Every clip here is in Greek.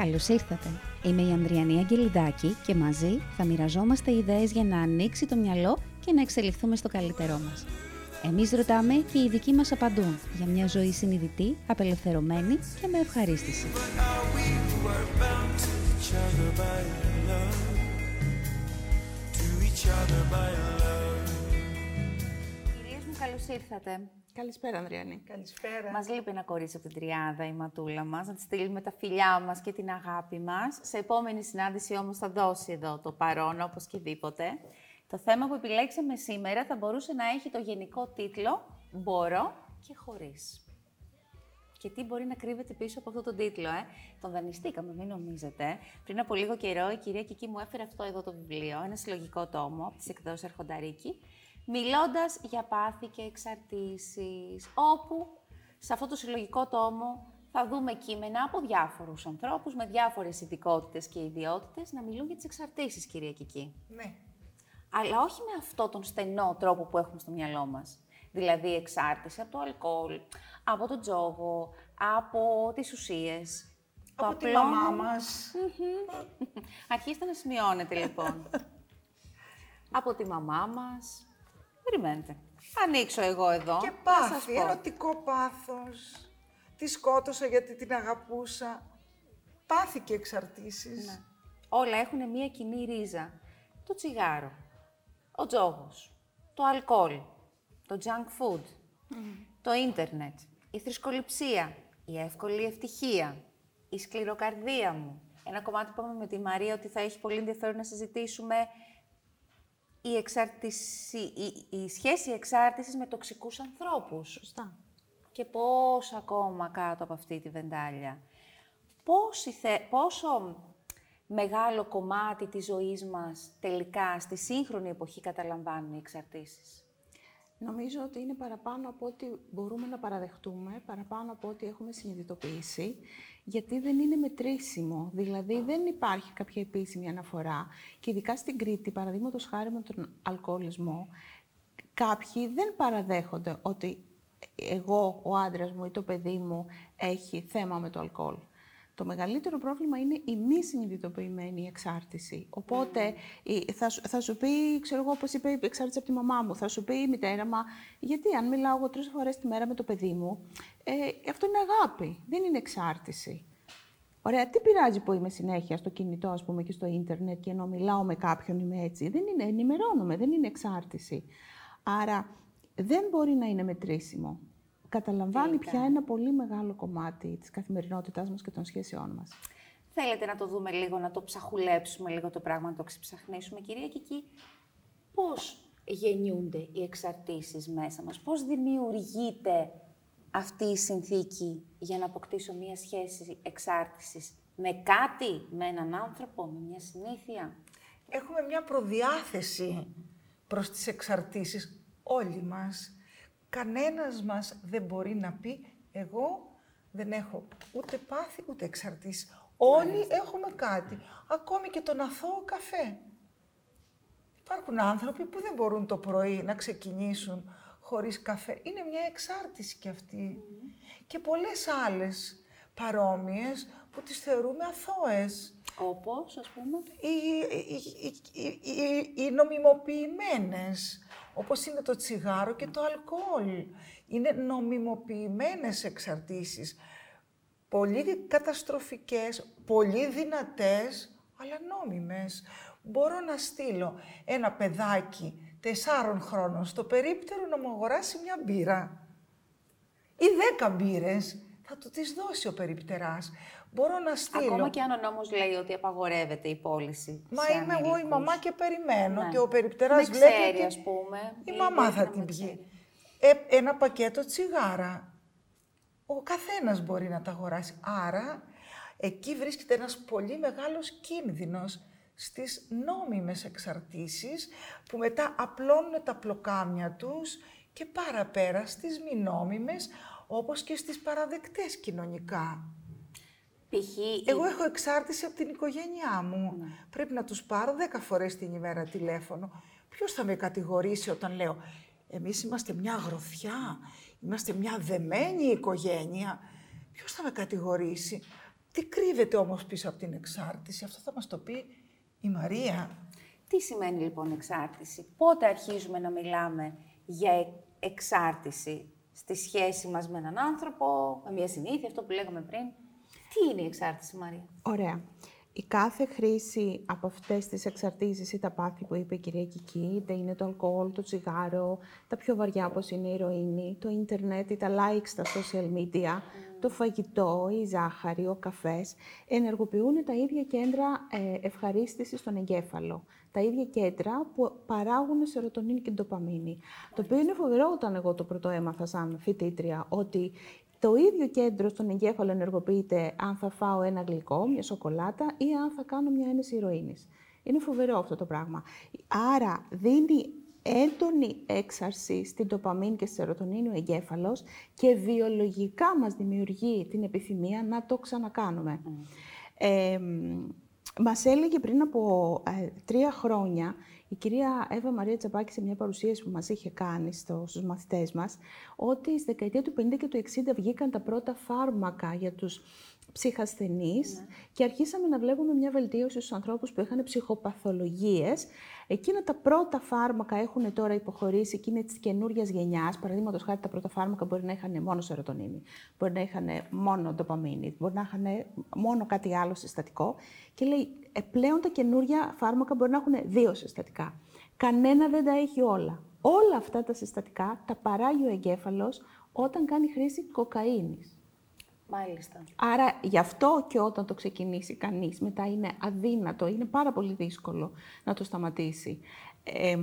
Καλώς ήρθατε. Είμαι η Ανδριανή Αγγελιδάκη και μαζί θα μοιραζόμαστε ιδέες για να ανοίξει το μυαλό και να εξελιχθούμε στο καλύτερό μας. Εμείς ρωτάμε και οι ειδικοί μας απαντούν για μια ζωή συνειδητή, απελευθερωμένη και με ευχαρίστηση. Κυρίες μου, καλώς ήρθατε. Καλησπέρα, Ανδριανή. Καλησπέρα. Μας λείπει ένα κορίτσι από την τριάδα, η ματούλα μας, να της στείλουμε τα φιλιά μας και την αγάπη μας. Σε επόμενη συνάντηση όμως θα δώσει εδώ το παρόν, όπως και δίποτε. Το θέμα που επιλέξαμε σήμερα θα μπορούσε να έχει το γενικό τίτλο «Μπορώ και χωρίς». Και τι μπορεί να κρύβεται πίσω από αυτό τον τίτλο, ε; Τον δανειστήκαμε, μην νομίζετε. Πριν από λίγο καιρό η κυρία Κική μου έφερε αυτό εδώ το βιβλίο, ένα συλλογικό τόμο από τις εκδόσεις Αρχονταρίκη, μιλώντας για πάθη και εξαρτήσεις, όπου σε αυτό το συλλογικό τόμο θα δούμε κείμενα από διάφορους ανθρώπους με διάφορες ειδικότητες και ιδιότητες να μιλούν για τις εξαρτήσεις, κυρία Κική. Ναι. Αλλά όχι με αυτό τον στενό τρόπο που έχουμε στο μυαλό μας. Δηλαδή εξάρτηση από το αλκοόλ, από τον τζόγο, από τις ουσίες. Το Από τη απλό- μαμά μας. Αρχίστε να σημειώνετε λοιπόν. από τη μαμά μας. Περιμένετε. Θα ανοίξω εγώ εδώ. Και να σας πάθη, πω. ερωτικό πάθος. Τη σκότωσα γιατί την αγαπούσα. Πάθη και εξαρτήσεις. Ναι. Όλα έχουν μία κοινή ρίζα. Το τσιγάρο, ο τζόγος, το αλκοόλ, το junk food, το ίντερνετ, η θρησκοληψία, η εύκολη ευτυχία, η σκληροκαρδία μου. Ένα κομμάτι που είπαμε με τη Μαρία ότι θα έχει πολύ ενδιαφέρον να συζητήσουμε η, εξάρτηση, η, η σχέση εξάρτησης με τοξικούς ανθρώπους. Σωστά. Και πώς ακόμα κάτω από αυτή τη βεντάλια. Πόση θε, πόσο μεγάλο κομμάτι της ζωής μας τελικά στη σύγχρονη εποχή καταλαμβάνουν οι εξαρτήσεις; Νομίζω ότι είναι παραπάνω από ό,τι μπορούμε να παραδεχτούμε, παραπάνω από ό,τι έχουμε συνειδητοποιήσει, γιατί δεν είναι μετρήσιμο. Δηλαδή, δεν υπάρχει κάποια επίσημη αναφορά. Και ειδικά στην Κρήτη, παραδείγματος χάρη με τον αλκοολισμό, κάποιοι δεν παραδέχονται ότι εγώ, ο άντρας μου ή το παιδί μου έχει θέμα με το αλκοόλ. Το μεγαλύτερο πρόβλημα είναι η μη συνειδητοποιημένη εξάρτηση. Οπότε η- θα, σου- θα σου πει, ξέρω εγώ, όπως είπε η εξάρτηση από τη μαμά μου, θα σου πει η μητέρα, μα γιατί αν μιλάω εγώ τρεις φορές τη μέρα με το παιδί μου, ε, αυτό είναι αγάπη, δεν είναι εξάρτηση. Ωραία, τι πειράζει που είμαι συνέχεια στο κινητό, ας πούμε, και στο ίντερνετ και ενώ μιλάω με κάποιον είμαι έτσι. Δεν είναι, ενημερώνομαι, δεν είναι εξάρτηση. Άρα δεν μπορεί να είναι μετρήσιμο. Καταλαμβάνει Τελικά. πια ένα πολύ μεγάλο κομμάτι της καθημερινότητάς μας και των σχέσεών μας. Θέλετε να το δούμε λίγο, να το ψαχουλέψουμε λίγο το πράγμα, να το ξεψαχνίσουμε, κυρία Κική; Πώς γεννιούνται οι εξαρτήσεις μέσα μας, πώς δημιουργείται αυτή η συνθήκη για να αποκτήσω μία σχέση εξάρτησης με κάτι, με έναν άνθρωπο, με μια συνήθεια; Έχουμε μια προδιάθεση προς τις εξαρτήσεις όλοι μας. Κανένας μας δεν μπορεί να πει εγώ δεν έχω ούτε πάθη ούτε εξαρτήσεις. Όλοι έχουμε κάτι. Ακόμη και τον αθώο καφέ. Υπάρχουν άνθρωποι που δεν μπορούν το πρωί να ξεκινήσουν χωρίς καφέ. Είναι μια εξάρτηση κι αυτή. Και πολλές άλλες παρόμοιες που τις θεωρούμε αθώες. Όπως, ας πούμε, Οι, οι, οι, οι, οι νομιμοποιημένες, όπως είναι το τσιγάρο και το αλκοόλ. Είναι νομιμοποιημένες εξαρτήσεις. Πολύ καταστροφικές, πολύ δυνατές, αλλά νόμιμες. Μπορώ να στείλω ένα παιδάκι τεσσάρων χρόνων στο περίπτερο να μου αγοράσει μια μπύρα ή δέκα μπύρες, θα του τις δώσει ο περιπτεράς. Μπορώ να στείλω... ακόμα και αν ο νόμος λέει ότι απαγορεύεται η πώληση Μα σε είμαι εγώ η ανήλικους. μαμά και περιμένω Ναι. και ο περιπτεράς Δεν βλέπει ξέρει, ότι ας πούμε, η ή μαμά μπορεί θα να την μην πιει. ξέρει. Ε, ένα πακέτο τσιγάρα. Ο καθένας μπορεί να τα αγοράσει. Άρα, εκεί βρίσκεται ένας πολύ μεγάλος κίνδυνος στις νόμιμες εξαρτήσεις που μετά απλώνουν τα πλοκάμια τους και παραπέρα στις μη νόμιμες, όπως και στις παραδεκτές κοινωνικά. Π.χ. η- Εγώ έχω εξάρτηση από την οικογένειά μου. Πρέπει να τους πάρω δέκα φορές την ημέρα τηλέφωνο. Ποιος θα με κατηγορήσει όταν λέω «Εμείς είμαστε μια γροθιά, είμαστε μια δεμένη οικογένεια». Ποιος θα με κατηγορήσει; Τι κρύβεται όμως πίσω από την εξάρτηση, αυτό θα μας το πει η Μαρία. Τι σημαίνει λοιπόν εξάρτηση, πότε αρχίζουμε να μιλάμε για ε- εξάρτηση στη σχέση μας με έναν άνθρωπο, με μια συνήθεια, αυτό που λέγαμε πριν; Τι είναι η εξάρτηση, Μαρία; Ωραία. Η κάθε χρήση από αυτές τις εξαρτήσεις ή τα πάθη που είπε η κυρία Κική, είτε είναι το αλκοόλ, το τσιγάρο, τα πιο βαριά όπως είναι η ηρωίνη, το ίντερνετ ή τα likes στα social media, το φαγητό, η ζάχαρη, ο καφές, ενεργοποιούν τα ίδια κέντρα ε, ευχαρίστησης στον εγκέφαλο. Τα ίδια κέντρα που παράγουν σερωτονίνη και ντοπαμίνη. Το οποίο είναι φοβερό όταν εγώ το πρώτο έμαθα σαν φοιτήτρια, ότι το ίδιο κέντρο στον εγκέφαλο ενεργοποιείται αν θα φάω ένα γλυκό, μια σοκολάτα ή αν θα κάνω μια ένεση ηρωίνης. Είναι φοβερό αυτό το πράγμα. Άρα δίνει έντονη έξαρση στην τοπαμίνη και στη σερωτονίνη ο εγκέφαλος και βιολογικά μας δημιουργεί την επιθυμία να το ξανακάνουμε. Mm. Ε, μας έλεγε πριν από ε, τρία χρόνια η κυρία Εύα Μαρία Τσαπάκη σε μια παρουσίαση που μας είχε κάνει στο, στους μαθητές μας, ότι στη δεκαετία του 50 και του 60 βγήκαν τα πρώτα φάρμακα για τους ψυχασθενείς ναι. και αρχίσαμε να βλέπουμε μια βελτίωση στους ανθρώπους που είχαν ψυχοπαθολογίες. Εκείνα τα πρώτα φάρμακα έχουν τώρα υποχωρήσει και είναι της καινούργιας γενιάς. Παραδείγματος χάρη, τα πρώτα φάρμακα μπορεί να είχαν μόνο σερωτονίνη, μπορεί να είχαν μόνο ντοπαμίνη, μπορεί να είχαν μόνο κάτι άλλο συστατικό. Και λέει, ε, πλέον τα καινούργια φάρμακα μπορεί να έχουν δύο συστατικά. Κανένα δεν τα έχει όλα. Όλα αυτά τα συστατικά τα παράγει ο εγκέφαλος όταν κάνει χρήση κοκαίνης. Μάλιστα. Άρα γι' αυτό και όταν το ξεκινήσει κανείς, μετά είναι αδύνατο, είναι πάρα πολύ δύσκολο να το σταματήσει. Ε,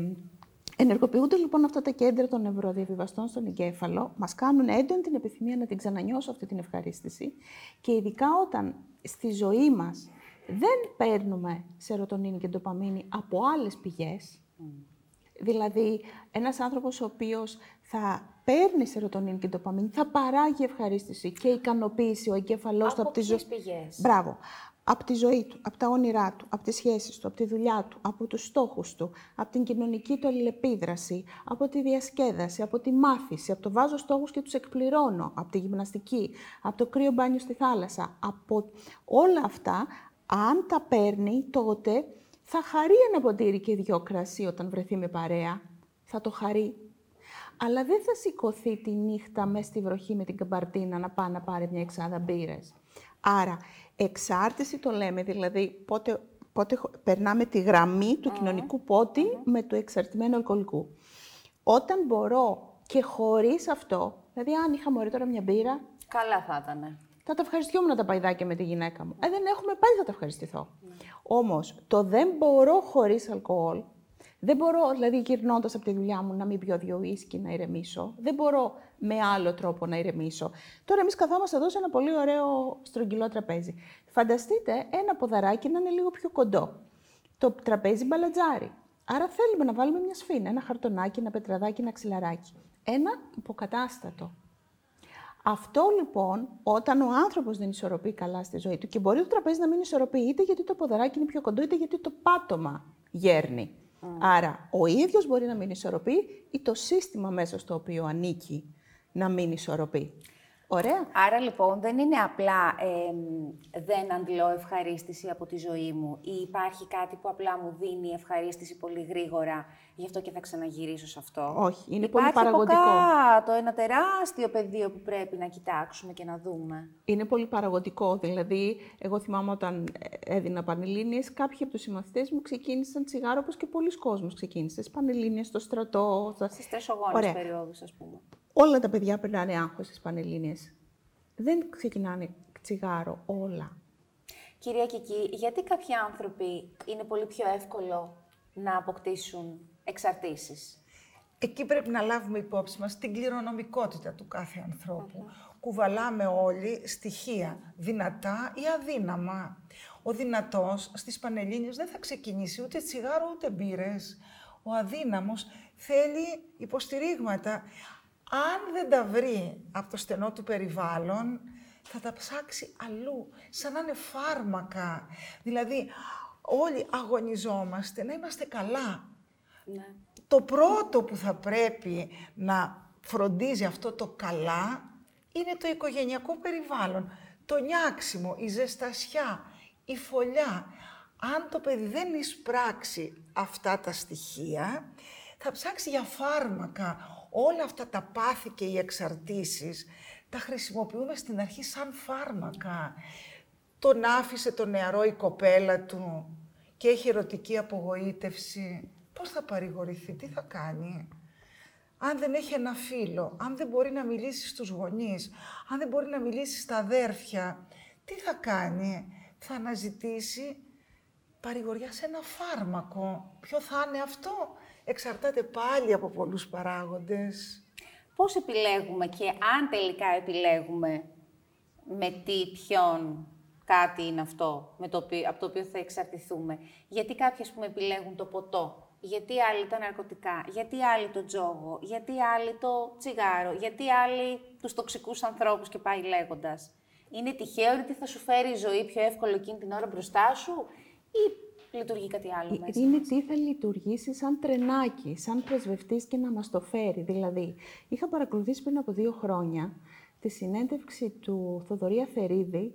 ενεργοποιούνται λοιπόν αυτά τα κέντρα των νευροδιαβιβαστών στον εγκέφαλο, μας κάνουν έντονη την επιθυμία να την ξανανιώσω αυτή την ευχαρίστηση και ειδικά όταν στη ζωή μας δεν παίρνουμε σερωτονίνη και ντοπαμίνη από άλλες πηγές, Δηλαδή, ένας άνθρωπος ο οποίος θα παίρνει σερωτονίνη και ντοπαμίνη, θα παράγει ευχαρίστηση και ικανοποίηση ο εγκέφαλός του από τη ζωή. πηγές; Μπράβο. Από τη ζωή του, από τα όνειρά του, από τις σχέσεις του, από τη δουλειά του, από τους στόχους του, από την κοινωνική του αλληλεπίδραση, από τη διασκέδαση, από τη μάθηση, από το βάζω στόχους και τους εκπληρώνω, από τη γυμναστική, από το κρύο μπάνιο στη θάλασσα, από όλα αυτά, αν τα παίρνει, τότε θα χαρεί ένα ποτήρι και δυο κρασί όταν βρεθεί με παρέα. Θα το χαρεί. Αλλά δεν θα σηκωθεί τη νύχτα μες στη βροχή με την καμπαρτίνα να πάει να πάρει μια εξάδα μπύρες. Άρα, εξάρτηση το λέμε, δηλαδή πότε, πότε περνάμε τη γραμμή του κοινωνικού με του εξαρτημένου αλκοολικού. Όταν μπορώ και χωρίς αυτό, δηλαδή αν είχα μωρή τώρα μια μπύρα... Καλά θα ήταν. Θα τα ευχαριστιόμουν τα παϊδάκια με τη γυναίκα μου. Ε, δεν έχουμε, πάλι θα τα ευχαριστηθώ. Ναι. Όμως, το δεν μπορώ χωρίς αλκοόλ, δεν μπορώ, δηλαδή γυρνώντας από τη δουλειά μου, να μην πιω δύο ίσκι να ηρεμήσω. Δεν μπορώ με άλλο τρόπο να ηρεμήσω. Τώρα, εμείς καθόμαστε εδώ σε ένα πολύ ωραίο στρογγυλό τραπέζι. Φανταστείτε ένα ποδαράκι να είναι λίγο πιο κοντό. Το τραπέζι μπαλατζάρι. Άρα θέλουμε να βάλουμε μια σφίνα, ένα χαρτονάκι, ένα πετραδάκι, ένα ξυλαράκι. Ένα υποκατάστατο. Αυτό λοιπόν, όταν ο άνθρωπος δεν ισορροπεί καλά στη ζωή του και μπορεί το τραπέζι να μην ισορροπεί είτε γιατί το ποδαράκι είναι πιο κοντό, είτε γιατί το πάτωμα γέρνει. Άρα, ο ίδιος μπορεί να μην ισορροπεί ή το σύστημα μέσα στο οποίο ανήκει να μην ισορροπεί. Ωραία. Άρα λοιπόν δεν είναι απλά δεν αντλώ ευχαρίστηση από τη ζωή μου ή υπάρχει κάτι που απλά μου δίνει ευχαρίστηση πολύ γρήγορα, γι' αυτό και θα ξαναγυρίσω σε αυτό. Όχι, είναι πολύ παραγωγικό. Υπάρχει το ένα τεράστιο πεδίο που πρέπει να κοιτάξουμε και να δούμε. Είναι πολύ παραγωγικό. Δηλαδή, εγώ θυμάμαι όταν έδινα πανελλήνιες, κάποιοι από τους συμμαθητές μου ξεκίνησαν τσιγάρο, όπως και πολλοί κόσμος ξεκίνησε. Στις πανελλήνιες, στο στρατό. Στις τρεσογόνες περιόδους, ας πούμε. Όλα τα παιδιά περνάνε άγχος στις Πανελλήνιες. Δεν ξεκινάνε τσιγάρο όλα. Κυρία Κική, γιατί κάποιοι άνθρωποι είναι πολύ πιο εύκολο να αποκτήσουν εξαρτήσεις; Εκεί πρέπει να λάβουμε υπόψη μας την κληρονομικότητα του κάθε ανθρώπου. Κουβαλάμε όλοι στοιχεία, δυνατά ή αδύναμα. Ο δυνατός στις Πανελλήνιες δεν θα ξεκινήσει ούτε τσιγάρο ούτε μπύρες. Ο αδύναμος θέλει υποστηρίγματα αν δεν τα βρει από το στενό του περιβάλλον, θα τα ψάξει αλλού, σαν να είναι φάρμακα. Δηλαδή, όλοι αγωνιζόμαστε να είμαστε καλά. Ναι. Το πρώτο που θα πρέπει να φροντίζει αυτό το καλά είναι το οικογενειακό περιβάλλον. το νιάξιμο, η ζεστασιά, η φωλιά. Αν το παιδί δεν εισπράξει αυτά τα στοιχεία, θα ψάξει για φάρμακα. Όλα αυτά τα πάθη και οι εξαρτήσεις τα χρησιμοποιούμε στην αρχή σαν φάρμακα. Τον άφησε το νεαρό η κοπέλα του και έχει ερωτική απογοήτευση. Πώς θα παρηγορηθεί, τι θα κάνει; Αν δεν έχει ένα φίλο, αν δεν μπορεί να μιλήσει στους γονείς, αν δεν μπορεί να μιλήσει στα αδέρφια, τι θα κάνει; Θα αναζητήσει παρηγοριά σε ένα φάρμακο. Ποιο θα είναι αυτό, εξαρτάται πάλι από πολλούς παράγοντες. Πώς επιλέγουμε και αν τελικά επιλέγουμε με τι, ποιον, κάτι είναι αυτό με το οποίο, από το οποίο θα εξαρτηθούμε. Γιατί κάποιοι, ας πούμε, επιλέγουν το ποτό, γιατί άλλοι τα ναρκωτικά, γιατί άλλοι το τζόγο, γιατί άλλοι το τσιγάρο, γιατί άλλοι τους τοξικούς ανθρώπους και πάει λέγοντας. Είναι τυχαίο ότι θα σου φέρει η ζωή πιο εύκολο εκείνη την ώρα μπροστά σου ή λειτουργεί κάτι άλλο Ε, μέσα Είναι μας. τι θα λειτουργήσει σαν τρενάκι, σαν πρεσβευτής και να μας το φέρει. Δηλαδή, είχα παρακολουθήσει πριν από δύο χρόνια τη συνέντευξη του Θοδωρή Αθερίδη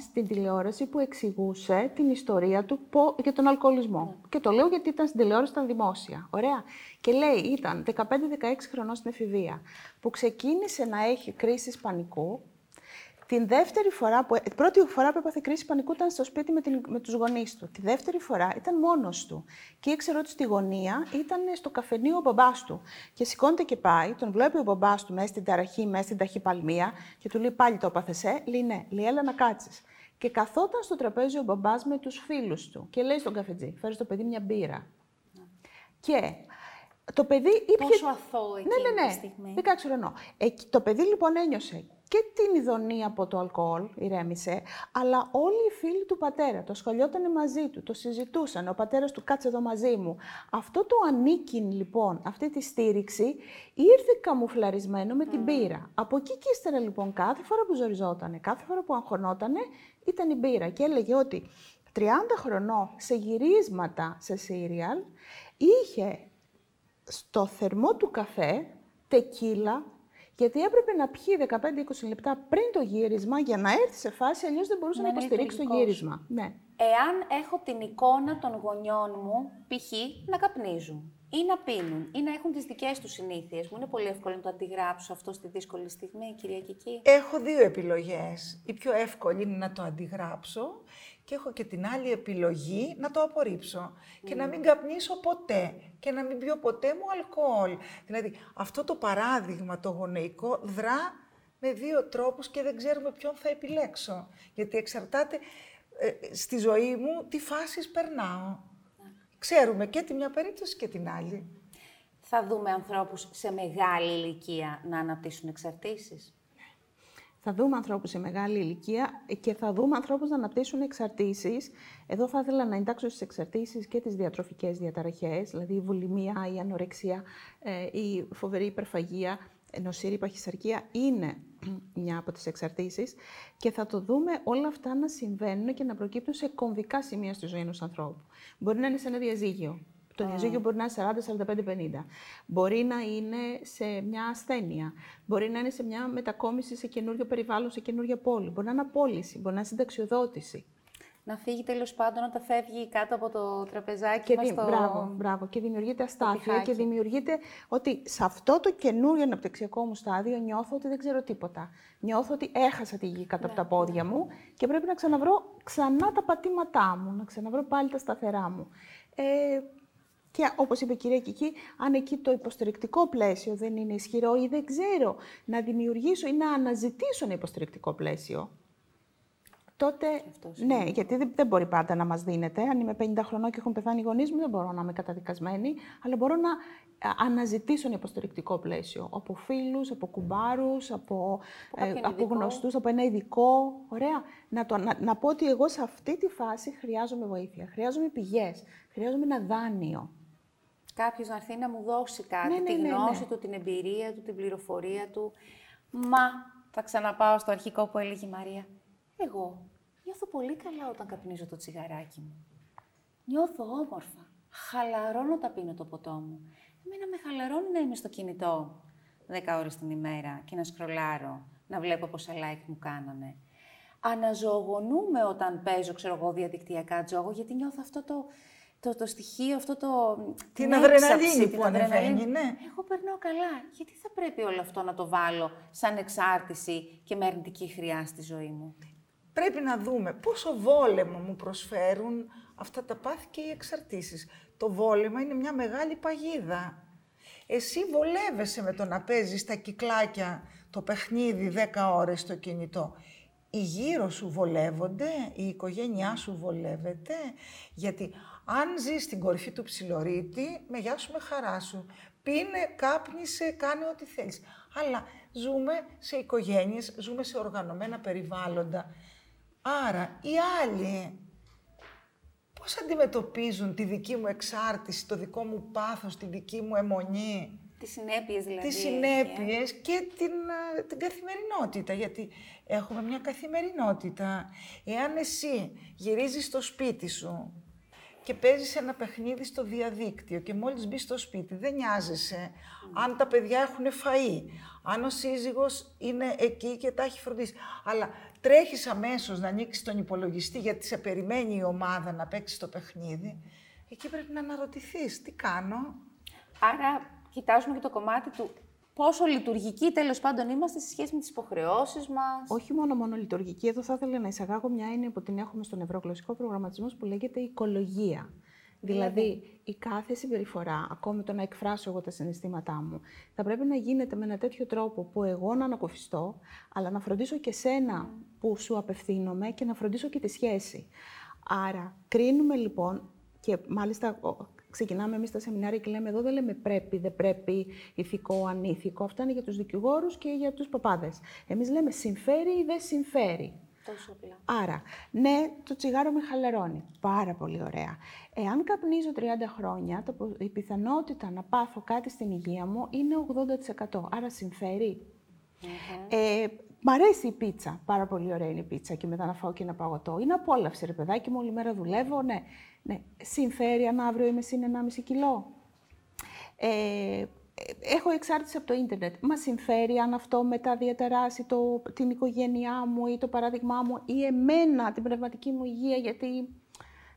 στην τηλεόραση που εξηγούσε την ιστορία του πο- για τον αλκοολισμό. Και το λέω γιατί ήταν στην τηλεόραση, ήταν δημόσια. Ωραία. Και λέει, ήταν 15-16 χρονών στην εφηβεία, που ξεκίνησε να έχει κρίσεις πανικού την δεύτερη φορά που, την πρώτη φορά που έπαθε κρίση πανικού ήταν στο σπίτι με, την, με τους γονείς του. Τη δεύτερη φορά ήταν μόνος του. Και ήξερε ότι στη γωνία ήταν στο καφενείο ο μπαμπάς του. Και σηκώνεται και πάει, τον βλέπει ο μπαμπάς του μέσα στην ταραχή, μέσα στην ταχυπαλμία και του λέει πάλι το έπαθες, ε; Λέει ναι, λέει έλα να κάτσεις. Και καθόταν στο τραπέζι ο μπαμπάς με τους φίλους του και λέει στον καφετζή, φέρει στο παιδί μια μπύρα. Και το παιδί ήπια... Πόσο αθώο εκείνη ναι, ναι, ναι. τη στιγμή. 16 χρονών. Εκεί, το παιδί λοιπόν ένιωσε και την ειδονή από το αλκοόλ, ηρέμησε, αλλά όλοι οι φίλοι του πατέρα το σχολιότανε μαζί του, το συζητούσαν. Ο πατέρας του κάτσε εδώ μαζί μου. Αυτό το ανήκειν λοιπόν, αυτή τη στήριξη, ήρθε καμουφλαρισμένο με την πύρα. Από εκεί και ύστερα λοιπόν, κάθε φορά που ζοριζότανε, κάθε φορά που αγχωνότανε, ήταν η μπύρα. Και έλεγε ότι 30 χρονών σε γυρίσματα σε σύριαλ είχε στο θερμό του καφέ τεκίλα, γιατί έπρεπε να πιει 15-20 λεπτά πριν το γύρισμα για να έρθει σε φάση, αλλιώς δεν μπορούσε Να να, είναι υποστηρίξει το λειτουργικός. γύρισμα. Ναι. Εάν έχω την εικόνα των γονιών μου, π.χ. να καπνίζουν ή να πίνουν ή να έχουν τις δικές τους συνήθειες, μου είναι πολύ εύκολο να το αντιγράψω αυτό στη δύσκολη στιγμή, κυρία Κική. Έχω δύο επιλογές. Η πιο εύκολη είναι να το αντιγράψω και έχω και την άλλη επιλογή να το απορρίψω και να μην καπνίσω ποτέ και να μην πιω ποτέ μου αλκοόλ. Δηλαδή αυτό το παράδειγμα το γονεϊκό δρά με δύο τρόπους και δεν ξέρουμε ποιον θα επιλέξω. Γιατί εξαρτάται ε, στη ζωή μου τι φάσεις περνάω. Ξέρουμε και τη μια περίπτωση και την άλλη. Θα δούμε ανθρώπους σε μεγάλη ηλικία να αναπτύσσουν εξαρτήσεις; Θα δούμε ανθρώπους σε μεγάλη ηλικία και θα δούμε ανθρώπους να αναπτύσσουν εξαρτήσεις. Εδώ θα ήθελα να εντάξω στις εξαρτήσεις και τις διατροφικές διαταραχές, δηλαδή η βουλημία, η ανορεξία, ε, η φοβερή υπερφαγία, νοσήρη παχυσαρκία είναι μια από τις εξαρτήσεις και θα το δούμε όλα αυτά να συμβαίνουν και να προκύπτουν σε κομβικά σημεία στη ζωή ενός ανθρώπου. Μπορεί να είναι σε ένα διαζύγιο. Το διαζύγιο μπορεί να είναι 40, 45, 50. Μπορεί να είναι σε μια ασθένεια. Μπορεί να είναι σε μια μετακόμιση σε καινούριο περιβάλλον, σε καινούργια πόλη. Μπορεί να είναι απόλυση, μπορεί να είναι συνταξιοδότηση. Να φύγει τέλος πάντων όταν φεύγει κάτω από το τραπεζάκι Και, μας δη- το... μπράβο, μπράβο. και δημιουργείται αστάθεια πηχάκι. και δημιουργείται ότι σε αυτό το καινούριο αναπτυξιακό μου στάδιο νιώθω ότι δεν ξέρω τίποτα. Νιώθω ότι έχασα τη γη κάτω από τα πόδια μου και πρέπει να ξαναβρω ξανά τα πατήματά μου, να ξαναβρω πάλι τα σταθερά μου. Ε, και όπως είπε η κυρία Κική, αν εκεί το υποστηρικτικό πλαίσιο δεν είναι ισχυρό ή δεν ξέρω να δημιουργήσω ή να αναζητήσω ένα υποστηρικτικό πλαίσιο, τότε αυτός ναι, γιατί δεν, δεν μπορεί πάντα να μας δίνεται. Αν είμαι 50 χρονών και έχουν πεθάνει οι γονείς μου, δεν μπορώ να είμαι καταδικασμένη, αλλά μπορώ να α, αναζητήσω ένα υποστηρικτικό πλαίσιο. Από φίλους, από κουμπάρους, από, ε, κάποιον από ειδικό. γνωστούς, από ένα ειδικό. Ωραία. Να, το, να, να πω ότι εγώ σε αυτή τη φάση χρειάζομαι βοήθεια. Χρειάζομαι πηγές. Χρειάζομαι ένα δάνειο. Κάποιος να έρθει να μου δώσει κάτι, Ναι, ναι, τη ναι, γνώση ναι. του, την εμπειρία του, την πληροφορία του. Μα, θα ξαναπάω στο αρχικό που έλεγε η Μαρία. Εγώ νιώθω πολύ καλά όταν καπνίζω το τσιγαράκι μου. Νιώθω όμορφα. Χαλαρώνω όταν πίνω το ποτό μου. Εμένα με χαλαρώνει να είμαι στο κινητό 10 ώρες την ημέρα και να σκρολάρω, να βλέπω πόσα like μου κάνανε. αναζωογονούμε όταν παίζω, ξέρω εγώ, διαδικτυακά τζόγο, γιατί νιώθω αυτό το, το, το στοιχείο, αυτό το... Την αδρεναλίνη που ανεβαίνει, ναι. Εγώ περνάω καλά. Γιατί θα πρέπει όλο αυτό να το βάλω σαν εξάρτηση και με αρνητική χρειά στη ζωή μου; Πρέπει να δούμε πόσο βόλεμο μου προσφέρουν αυτά τα πάθη και οι εξαρτήσεις. Το βόλεμα είναι μια μεγάλη παγίδα. Εσύ βολεύεσαι με το να παίζεις τα κυκλάκια το παιχνίδι 10 ώρες στο κινητό. Οι γύρω σου βολεύονται, η οικογένειά σου βολεύεται, γιατί αν ζεις στην κορυφή του ψιλορίτη, με γεια σου με χαρά σου. Πίνε, κάπνισε, κάνε ό,τι θέλεις. Αλλά ζούμε σε οικογένειες, ζούμε σε οργανωμένα περιβάλλοντα. Άρα, οι άλλοι πώς αντιμετωπίζουν τη δική μου εξάρτηση, το δικό μου πάθος, τη δική μου αιμονή; Τις συνέπειες δηλαδή. Τις συνέπειες και την, την καθημερινότητα, γιατί έχουμε μια καθημερινότητα. Εάν εσύ γυρίζεις στο σπίτι σου και παίζεις ένα παιχνίδι στο διαδίκτυο και μόλις μπεις στο σπίτι δεν νοιάζεσαι αν τα παιδιά έχουν φαΐ, αν ο σύζυγος είναι εκεί και τα έχει φροντίσει. Αλλά τρέχεις αμέσως να ανοίξεις τον υπολογιστή γιατί σε περιμένει η ομάδα να παίξει το παιχνίδι, εκεί πρέπει να αναρωτηθείς τι κάνω; Άρα κοιτάζουμε και το κομμάτι του πόσο λειτουργικοί τέλος πάντων είμαστε σε σχέση με τις υποχρεώσεις μας. Όχι μόνο μόνο λειτουργική, εδώ θα ήθελα να εισαγάγω μια έννοια που την έχουμε στον ευρωγλωσσικό προγραμματισμό που λέγεται οικολογία. Δηλαδή, η κάθε συμπεριφορά, ακόμη το να εκφράσω εγώ τα συναισθήματά μου, θα πρέπει να γίνεται με ένα τέτοιο τρόπο που εγώ να ανακοφιστώ, αλλά να φροντίσω και σένα που σου απευθύνομαι και να φροντίσω και τη σχέση. Άρα, κρίνουμε λοιπόν, και μάλιστα ξεκινάμε εμείς στα σεμινάρια και λέμε: Εδώ δεν λέμε πρέπει, δεν πρέπει, ηθικό, ανήθικο. Αυτά είναι για τους δικηγόρους και για τους παπάδες. Εμείς λέμε συμφέρει ή δεν συμφέρει. Τόσο απλά. Άρα, ναι, το τσιγάρο με χαλαρώνει. Πάρα πολύ ωραία. Εάν καπνίζω 30 χρόνια, η πιθανότητα να πάθω κάτι στην υγεία μου είναι 80%. Άρα συμφέρει. Ε, μ' αρέσει η πίτσα. Πάρα πολύ ωραία είναι η πίτσα και μετά να φάω και ένα παγωτό. Είναι απόλαυση, ρε παιδάκι μου, όλη μέρα δουλεύω. Ναι, ναι. Συμφέρει αν αύριο είμαι συν 1,5 κιλό. Ε, έχω εξάρτηση από το ίντερνετ. Μα συμφέρει αν αυτό μετά διατεράσει το, την οικογένειά μου ή το παράδειγμά μου ή εμένα, την πνευματική μου υγεία, γιατί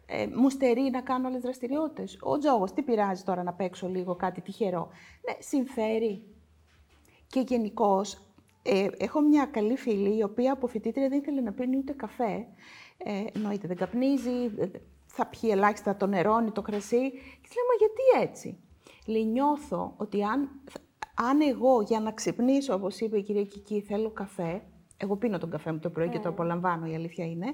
ε, μου στερεί να κάνω άλλες δραστηριότητες. Ο τζόγος, τι πειράζει τώρα να παίξω λίγο κάτι τυχερό; Ναι, συμφέρει. Και γενικώς ε, έχω μια καλή φίλη, η οποία από φοιτήτρια δεν ήθελε να πίνει ούτε καφέ. Ε, εννοείται, δεν καπνίζει, θα πιει ελάχιστα το νερόνι, το κρασί. Και της λέω, γιατί έτσι; Λέει, νιώθω ότι αν, αν εγώ για να ξυπνήσω, όπως είπε η κυρία Κική, θέλω καφέ, εγώ πίνω τον καφέ μου το πρωί και το ναι. απολαμβάνω, η αλήθεια είναι.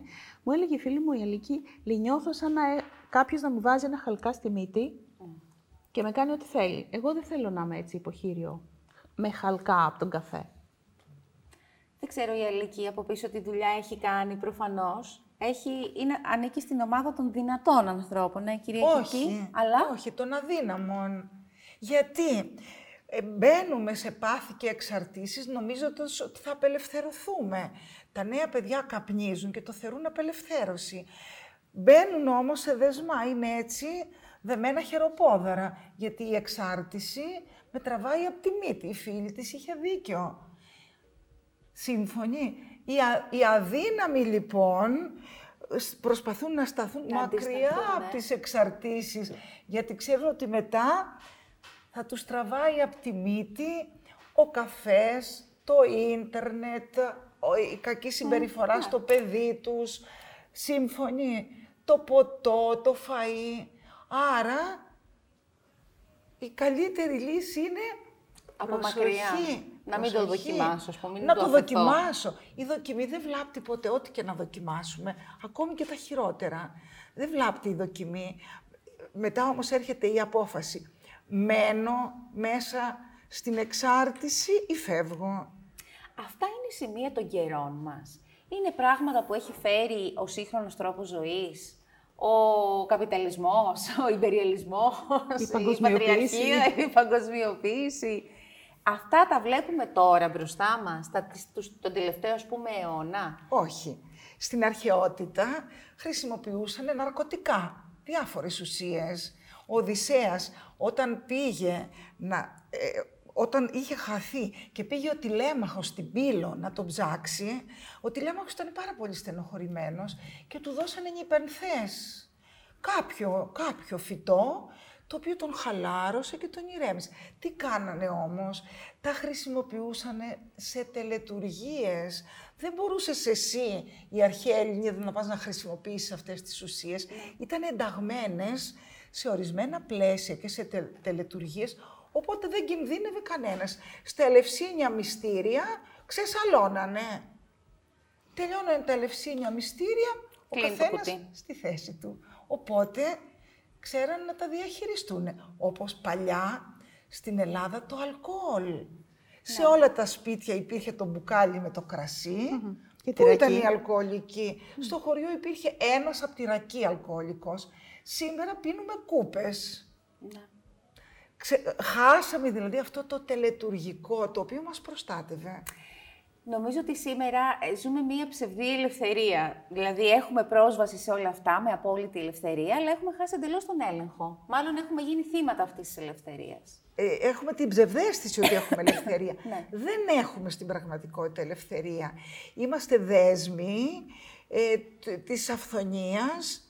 Μου έλεγε η φίλη μου η Αλική, λέει, νιώθω σαν να ε, κάποιος να μου βάζει ένα χαλκά στη μύτη και με κάνει ό,τι θέλει. Εγώ δεν θέλω να είμαι έτσι υποχείριο, με χαλκά από τον καφέ. Δεν ξέρω η Αλική από πίσω τι δουλειά έχει κάνει προφανώς. Έχει, είναι, ανήκει στην ομάδα των δυνατών ανθρώπων, ναι, κυρία όχι, Κική, αλλά... Όχι, των αδύναμων. Γιατί ε, μπαίνουμε σε πάθη και εξαρτήσεις νομίζοντας ότι θα απελευθερωθούμε. Τα νέα παιδιά καπνίζουν και το θεωρούν απελευθέρωση. Μπαίνουν όμως σε δεσμά, είναι έτσι δεμένα χεροπόδαρα, γιατί η εξάρτηση με τραβάει από τη μύτη. Η φίλη της είχε δίκιο. Σύμφωνοι. Οι, οι αδύναμοι λοιπόν προσπαθούν να σταθούν μακριά ναι. από τις εξαρτήσεις, γιατί ξέρουν ότι μετά θα τους τραβάει από τη μύτη ο καφές, το ίντερνετ, η κακή συμπεριφορά ναι. στο παιδί τους, σύμφωνοι, το ποτό, το φαΐ. Άρα, η καλύτερη λύση είναι από μακριά. Να μην το δοκιμάσω, πούμε. Να το, δοκιμάσω. Η δοκιμή δεν βλάπτει ποτέ, ό,τι και να δοκιμάσουμε, ακόμη και τα χειρότερα. Δεν βλάπτει η δοκιμή. Μετά όμως έρχεται η απόφαση μένω μέσα στην εξάρτηση ή φεύγω; Αυτά είναι η σημεία των καιρών μας. Είναι πράγματα που έχει φέρει ο σύγχρονος τρόπος ζωής, ο καπιταλισμός, ο υπεριαλισμός, η, η πατριαρχία, η παγκοσμιοποίηση. Αυτά τα βλέπουμε τώρα μπροστά μας, τα, τον τελευταίο ας πούμε αιώνα. Όχι. Στην αρχαιότητα χρησιμοποιούσαν ναρκωτικά, διάφορες ουσίες. Ο Οδυσσέας όταν πήγε να... Ε, όταν είχε χαθεί και πήγε ο τηλέμαχος στην Πύλο να τον ψάξει, ο τηλέμαχος ήταν πάρα πολύ στενοχωρημένος και του δώσανε νυπενθές. Κάποιο, κάποιο φυτό, το οποίο τον χαλάρωσε και τον ηρέμησε. Τι κάνανε όμως, τα χρησιμοποιούσαν σε τελετουργίες. Δεν μπορούσες εσύ, η αρχαία Ελληνίδα, να πας να χρησιμοποιήσεις αυτές τις ουσίες. Ήταν ενταγμένες σε ορισμένα πλαίσια και σε τε, τελετουργίες, οπότε δεν κινδύνευε κανένας. Στα ελευσίνια μυστήρια ξεσαλώνανε. Τελειώνανε τα ελευσίνια μυστήρια, ο Κλείνει το καθένας κουτί. στη θέση του. Οπότε ξέραν να τα διαχειριστούν. Όπως παλιά στην Ελλάδα το αλκοόλ. Σε όλα τα σπίτια υπήρχε το μπουκάλι με το κρασι Και Πού τη ήταν ρακή. η αλκοολική; Στο χωριό υπήρχε ένας από τη ρακή αλκοολικός. Σήμερα πίνουμε κούπες. Ναι. Ξε... Χάσαμε δηλαδή αυτό το τελετουργικό το οποίο μας προστάτευε. Νομίζω ότι σήμερα ε, ζούμε μία ψευδή ελευθερία. Δηλαδή, έχουμε πρόσβαση σε όλα αυτά με απόλυτη ελευθερία, αλλά έχουμε χάσει εντελώς τον έλεγχο. Μάλλον έχουμε γίνει θύματα αυτής της ελευθερίας. Ε, έχουμε την ψευδέστηση ότι έχουμε ελευθερία. Ναι. Δεν έχουμε στην πραγματικότητα ελευθερία. Είμαστε δέσμοι ε, τ- της αυθονίας,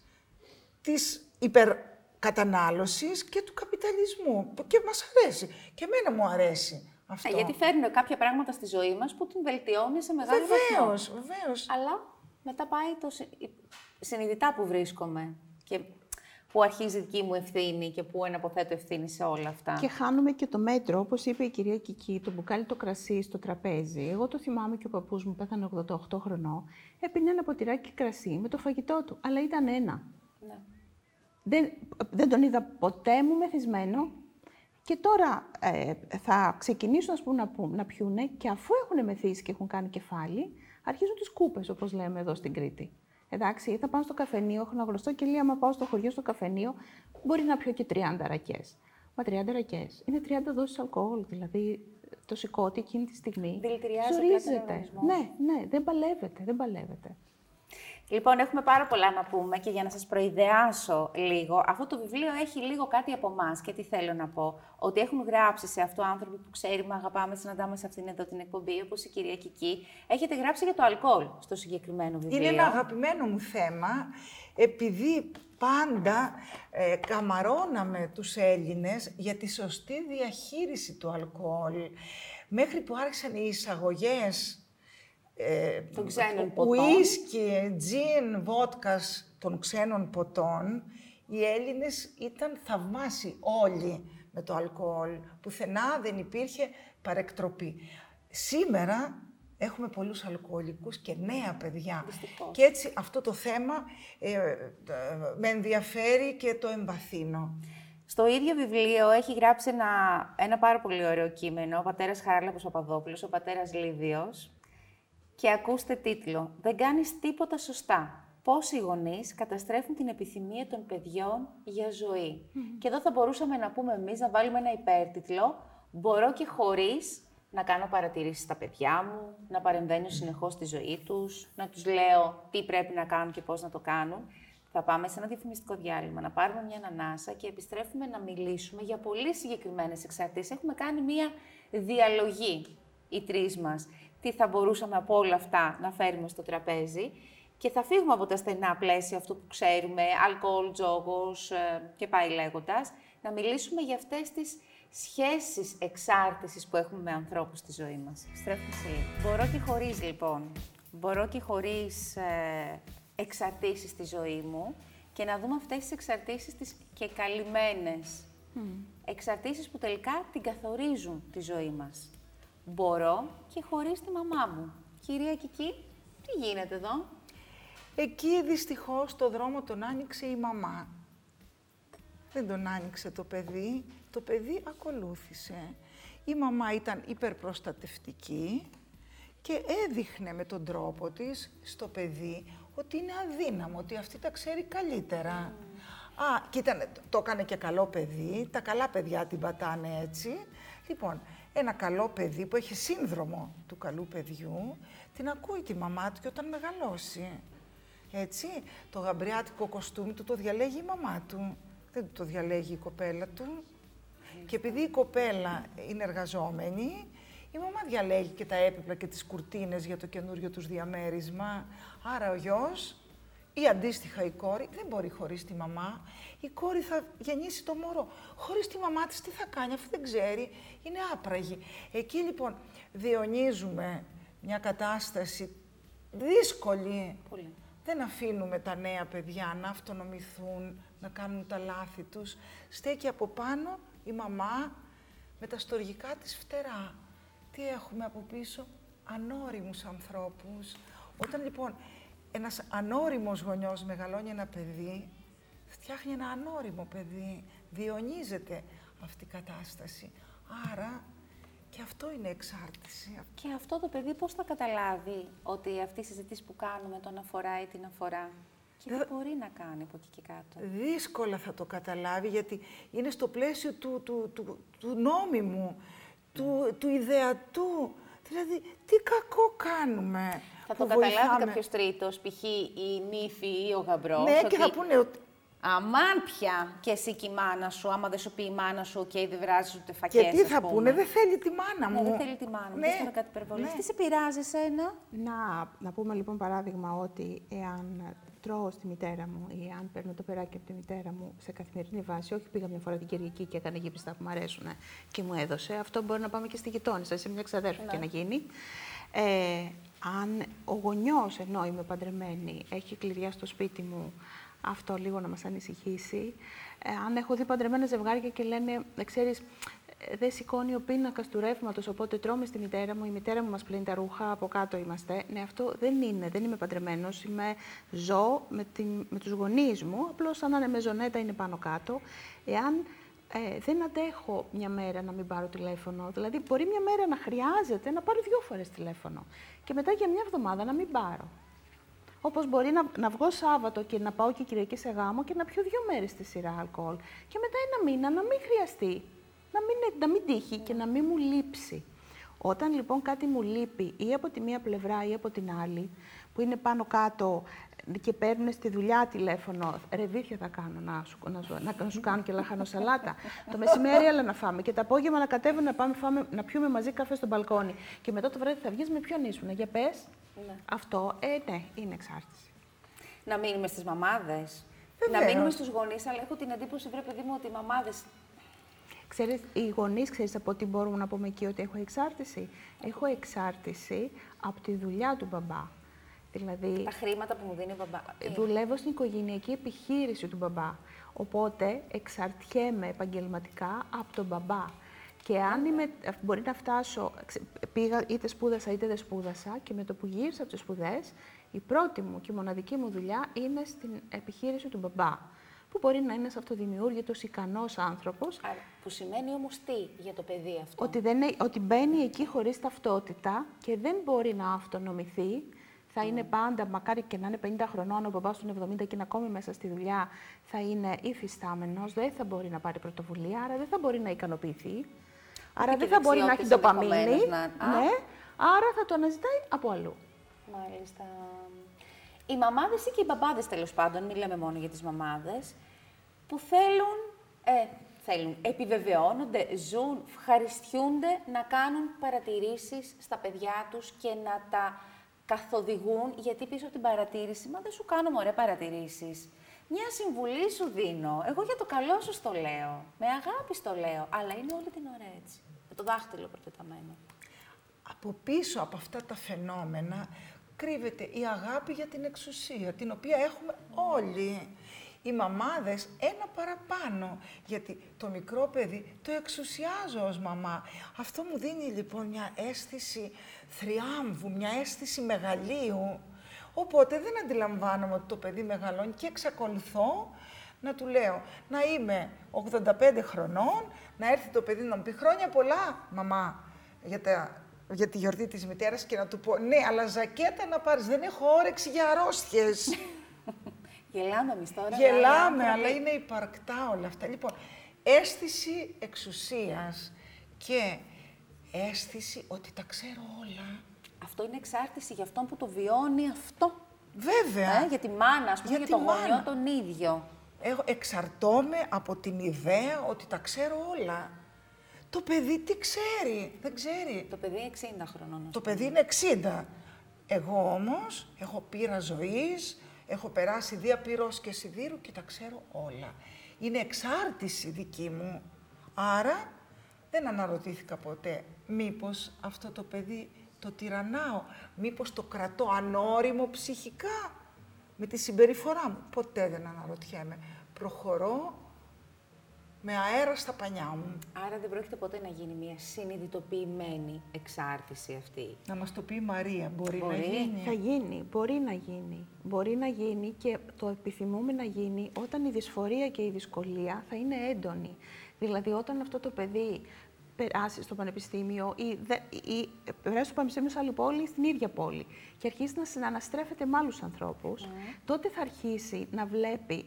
της υπερκατανάλωσης και του καπιταλισμού. που Και μας αρέσει. Και εμένα μου αρέσει αυτό. Ε, γιατί φέρνουν κάποια πράγματα στη ζωή μας που την βελτιώνει σε μεγάλο βαθμό. Βεβαίως, βεβαίως. Αλλά μετά πάει το συ- η- συνειδητά που βρίσκομαι και που αρχίζει η δική μου ευθύνη και που εναποθέτω ευθύνη σε όλα αυτά. Και χάνουμε και το μέτρο, όπως είπε η κυρία Κική, το μπουκάλι το κρασί στο τραπέζι. Εγώ το θυμάμαι και ο παππούς μου πέθανε 88 χρονών. Έπινε ένα ποτηράκι κρασί με το φαγητό του, αλλά ήταν ένα. Ναι. Δεν, δεν τον είδα ποτέ μου μεθυσμένο. Και τώρα ε, θα ξεκινήσουν ας πούμε, να, πού- να πιούνε και αφού έχουν μεθύσει και έχουν κάνει κεφάλι, αρχίζουν τις κούπες, όπως λέμε εδώ στην Κρήτη. Εντάξει, θα πάω στο καφενείο, έχω ένα γνωστό και λέει, άμα πάω στο χωριό στο καφενείο, μπορεί να πιω και 30 ρακές. Μα 30 ρακές είναι 30 δόσεις αλκοόλ, δηλαδή το σηκώτη εκείνη τη στιγμή Δηλητηριάζει απλά τον ζορίζεται. οργανισμός. Ναι, ναι, δεν παλεύεται, δεν παλεύεται. Λοιπόν, έχουμε πάρα πολλά να πούμε και για να σας προειδεάσω λίγο, αυτό το βιβλίο έχει λίγο κάτι από εμάς και τι θέλω να πω. Ότι έχουν γράψει σε αυτό άνθρωποι που ξέρουμε, αγαπάμε, συναντάμε σε αυτήν εδώ την εκπομπή, όπως η κυρία Κική. Έχετε γράψει για το αλκοόλ στο συγκεκριμένο βιβλίο. Είναι ένα αγαπημένο μου θέμα, επειδή πάντα ε, καμαρώναμε τους Έλληνες για τη σωστή διαχείριση του αλκοόλ. Μέχρι που άρχισαν οι εισαγωγές ε, Των ξένων ποτών. ουίσκι, τζιν, βότκας των ξένων ποτών, οι Έλληνες ήταν θαυμάσιοι όλοι με το αλκοόλ. Πουθενά δεν υπήρχε παρεκτροπή. Σήμερα έχουμε πολλούς αλκοολικούς και νέα παιδιά. Δυστυχώς. Και έτσι αυτό το θέμα ε, ε, με ενδιαφέρει και το εμβαθύνω. Στο ίδιο βιβλίο έχει γράψει ένα, ένα πάρα πολύ ωραίο κείμενο, ο πατέρας Χαράλαμπος Παπαδόπουλος, ο πατέρας Λίβιος. Και ακούστε τίτλο «Δεν κάνεις τίποτα σωστά. Πώς οι γονείς καταστρέφουν την επιθυμία των παιδιών για ζωή». Και εδώ θα μπορούσαμε να πούμε εμείς, να βάλουμε ένα υπέρτιτλο «Μπορώ και χωρίς να κάνω παρατηρήσεις στα παιδιά μου, να παρεμβαίνω συνεχώς στη ζωή τους, να τους λέω τι πρέπει να κάνουν και πώς να το κάνουν». Θα πάμε σε ένα διαφημιστικό διάλειμμα, να πάρουμε μια ανανάσα και επιστρέφουμε να μιλήσουμε για πολύ συγκεκριμένες εξαρτήσεις. Έχουμε κάνει μια διαλογή οι τρεις μας. Τι θα μπορούσαμε από όλα αυτά να φέρουμε στο τραπέζι και θα φύγουμε από τα στενά πλαίσια αυτού που ξέρουμε, αλκοόλ, τζόγος ε, και πάει λέγοντας, να μιλήσουμε για αυτές τις σχέσεις εξάρτησης που έχουμε με ανθρώπους στη ζωή μας. Επιστρέφουμε σε λίγο. Μπορώ και χωρίς λοιπόν. Μπορώ και χωρίς ε, εξαρτήσεις στη ζωή μου και να δούμε αυτές τις εξαρτήσεις τις και καλυμμένες. Εξαρτήσεις που τελικά την καθορίζουν τη ζωή μας. Μπορώ και χωρίς τη μαμά μου. Κυρία Κική, τι γίνεται εδώ; Εκεί δυστυχώς το δρόμο τον άνοιξε η μαμά. Δεν τον άνοιξε το παιδί, το παιδί ακολούθησε. Η μαμά ήταν υπερπροστατευτική και έδειχνε με τον τρόπο της στο παιδί ότι είναι αδύναμο, ότι αυτή τα ξέρει καλύτερα. Α, και ήταν, το έκανε και καλό παιδί, τα καλά παιδιά την πατάνε έτσι. Λοιπόν, ένα καλό παιδί που έχει σύνδρομο του καλού παιδιού, την ακούει τη μαμά του και όταν μεγαλώσει. Έτσι, το γαμπριάτικο κοστούμι του το διαλέγει η μαμά του. Δεν του το διαλέγει η κοπέλα του. Και επειδή η κοπέλα είναι εργαζόμενη, η μαμά διαλέγει και τα έπιπλα και τις κουρτίνες για το καινούριο τους διαμέρισμα. Άρα ο γιος ή αντίστοιχα η κόρη δεν μπορεί χωρίς τη μαμά. Η κόρη θα γεννήσει το μωρό. Χωρίς τη μαμά της τι θα κάνει, αφού δεν ξέρει, είναι άπραγη. Εκεί λοιπόν διονύζουμε μια κατάσταση δύσκολη. Πολύ. Δεν αφήνουμε τα νέα παιδιά να αυτονομηθούν, να κάνουν τα λάθη τους. Στέκει από πάνω η μαμά με τα στοργικά της φτερά. Τι έχουμε από πίσω, ανώριμους ανθρώπους. Όταν λοιπόν ένας ανώριμος γονιός μεγαλώνει ένα παιδί, φτιάχνει ένα ανώριμο παιδί, διονύζεται αυτή η κατάσταση. Άρα και αυτό είναι εξάρτηση. Και αυτό το παιδί πώς θα καταλάβει ότι αυτή η συζήτηση που κάνουμε τον αφορά ή την αφορά; Και τι μπορεί να κάνει από εκεί και κάτω; Δύσκολα θα το καταλάβει, γιατί είναι στο πλαίσιο του, του, του, του νόμιμου, του, του ιδεατού. Δηλαδή, τι κακό κάνουμε; Θα το καταλάβει κάποιος τρίτος, π.χ. η νύφη ή ο γαμπρός. Ναι, και θα πούνε ότι Αμάν πια και εσύ και η μάνα σου, άμα δεν σου πει η μάνα σου, και δεν βράζεις ούτε φακές. Και τι θα πούνε, δεν θέλει τη μάνα Ναι, μου. δεν θέλει τη μάνα μου. Ναι, Δεν είναι κάτι υπερβολή. ναι. Τι σε πειράζει εσένα; Να, να πούμε λοιπόν παράδειγμα ότι εάν τρώω στη μητέρα μου ή αν παίρνω το περάκι από τη μητέρα μου σε καθημερινή βάση, όχι πήγα μια φορά την Κυριακή και έκανε γύψιστα που μου αρέσουν και μου έδωσε, αυτό μπορεί να πάμε και στη γειτόνισσα, σε μια ξαδέρφη και να γίνει. Ε, αν ο γονιός, ενώ είμαι παντρεμένη, έχει κλειδιά στο σπίτι μου, αυτό λίγο να μας ανησυχήσει. Ε, αν έχω δει παντρεμένα ζευγάρια και λένε, «Ε, ξέρεις, ε, δεν σηκώνει ο πίνακας του ρεύματος, οπότε τρώμε στη μητέρα μου. Η μητέρα μου μας πλύνει τα ρούχα, από κάτω είμαστε. Ναι, αυτό δεν είναι. Δεν είμαι παντρεμένος. Είμαι ζω με, την, με τους γονείς μου. Απλώς σαν να είναι μεζονέτα είναι πάνω κάτω. Εάν ε, δεν αντέχω μια μέρα να μην πάρω τηλέφωνο, δηλαδή μπορεί μια μέρα να χρειάζεται να πάρω δύο φορές τηλέφωνο. Και μετά για μια εβδομάδα να μην πάρω. Όπως μπορεί να, να βγω Σάββατο και να πάω και Κυριακή σε γάμο και να πιω δύο μέρες τη σειρά αλκοόλ. Και μετά ένα μήνα να μην χρειαστεί. Να μην, να μην τύχει και να μην μου λείψει. Όταν λοιπόν κάτι μου λείπει ή από τη μία πλευρά ή από την άλλη, που είναι πάνω κάτω και παίρνουν στη δουλειά τηλέφωνο, ρεβίθια θα κάνω να σου, να, σου, να, να σου κάνω και λαχανοσαλάτα. το μεσημέρι έλα να φάμε και το απόγευμα να κατέβουμε να πάμε φάμε, να πιούμε μαζί καφέ στο μπαλκόνι. Και μετά το βράδυ θα βγεις με ποιον ήσουν, για πες. Ναι. Αυτό, ε, ναι, είναι εξάρτηση. Να μείνουμε στις μαμάδες. Να Βεβαίως. μείνουμε στους γονείς, αλλά έχω την εντύπωση, βρε παιδί μου, ότι οι μαμάδε. Ξέρεις, οι γονείς, ξέρεις από τι μπορούμε να πούμε εκεί ότι έχω εξάρτηση. Έχω εξάρτηση από τη δουλειά του μπαμπά. Δηλαδή, Τα χρήματα που μου δίνει ο μπαμπά. Ε, δουλεύω στην οικογενειακή επιχείρηση του μπαμπά. Οπότε εξαρτιέμαι επαγγελματικά από τον μπαμπά. Και αν είμαι, μπορεί να φτάσω, ξε- πήγα είτε σπούδασα είτε δεν σπούδασα και με το που γύρισα από τις σπουδές, η πρώτη μου και η μοναδική μου δουλειά είναι στην επιχείρηση του μπαμπά. Που μπορεί να είναι ένας αυτοδημιούργητος, ικανός άνθρωπος, Άρα, που σημαίνει όμως τι για το παιδί αυτό; ότι, δεν, είναι- ότι μπαίνει εκεί χωρίς ταυτότητα και δεν μπορεί να αυτονομηθεί. Θα είναι πάντα, μακάρι και να είναι 50 χρονών, ο μπαμπάς του είναι 70 και είναι ακόμη μέσα στη δουλειά, θα είναι υφιστάμενος, δεν θα μπορεί να πάρει πρωτοβουλία, άρα δεν θα μπορεί να ικανοποιηθεί. Άρα και δεν θα μπορεί να έχει δεξιότητες ντοπαμίνη. ενδεχομένως να- Α. Ναι, άρα θα το αναζητάει από αλλού. Μάλιστα. Οι μαμάδες ή και οι μπαμπάδες τέλος πάντων, μην λέμε μόνο για τις μαμάδες, που θέλουν, ε, θέλουν, επιβεβαιώνονται, ζουν, ευχαριστιούνται να κάνουν παρατηρήσεις στα παιδιά τους και να τα καθοδηγούν, γιατί πίσω από την παρατήρηση, μα δεν σου κάνω ωραία παρατηρήσεις. Μια συμβουλή σου δίνω. Εγώ για το καλό σου το λέω. Με αγάπη στο λέω. Αλλά είναι όλη την ώρα έτσι. Με το δάχτυλο προτεταμένο. από πίσω από αυτά τα φαινόμενα κρύβεται η αγάπη για την εξουσία, την οποία έχουμε όλοι. Οι μαμάδες ένα παραπάνω, γιατί το μικρό παιδί το εξουσιάζω ως μαμά. Αυτό μου δίνει λοιπόν μια αίσθηση θριάμβου, μια αίσθηση μεγαλείου. Οπότε δεν αντιλαμβάνομαι ότι το παιδί μεγαλώνει και εξακολουθώ να του λέω να είμαι 85 χρονών, να έρθει το παιδί να μου πει χρόνια πολλά, μαμά, για, τα, για τη γιορτή της μητέρας και να του πω ναι, αλλά ζακέτα να πάρεις, δεν έχω όρεξη για αρρώστιες. Γελάμε εμείς τώρα. Γελάμε, οι αλλά άνθρωποι- είναι υπαρκτά όλα αυτά. Λοιπόν, αίσθηση εξουσίας και αίσθηση ότι τα ξέρω όλα. Αυτό είναι εξάρτηση για αυτόν που το βιώνει αυτό. Βέβαια. Ε, για τη μάνα, ας πούμε, Για για, τη το γονιό μάνα. τον ίδιο. Έχω, εξαρτώμαι από την ιδέα ότι τα ξέρω όλα. Το παιδί τι ξέρει, δεν ξέρει. Το παιδί είναι 60 χρονών. ας Το πούμε. παιδί είναι 60. Εγώ όμως έχω πείρα ζωής, έχω περάσει διαπυρός και σιδήρου και τα ξέρω όλα. Είναι εξάρτηση δική μου. Άρα δεν αναρωτήθηκα ποτέ μήπως αυτό το παιδί το τυραννάω, μήπως το κρατώ ανώριμο ψυχικά με τη συμπεριφορά μου. Ποτέ δεν αναρωτιέμαι. Προχωρώ με αέρα στα πανιά μου. Άρα δεν πρόκειται ποτέ να γίνει μια συνειδητοποιημένη εξάρτηση αυτή. Να μας το πει η Μαρία, μπορεί, Μπορεί. να γίνει. Θα γίνει, μπορεί να γίνει. Μπορεί να γίνει και το επιθυμούμε να γίνει όταν η δυσφορία και η δυσκολία θα είναι έντονη. Δηλαδή όταν αυτό το παιδί περάσει στο πανεπιστήμιο ή, δε, ή περάσει στο πανεπιστήμιο σε άλλη πόλη ή στην ίδια πόλη και αρχίσει να συναναστρέφεται με άλλους ανθρώπους, τότε θα αρχίσει να βλέπει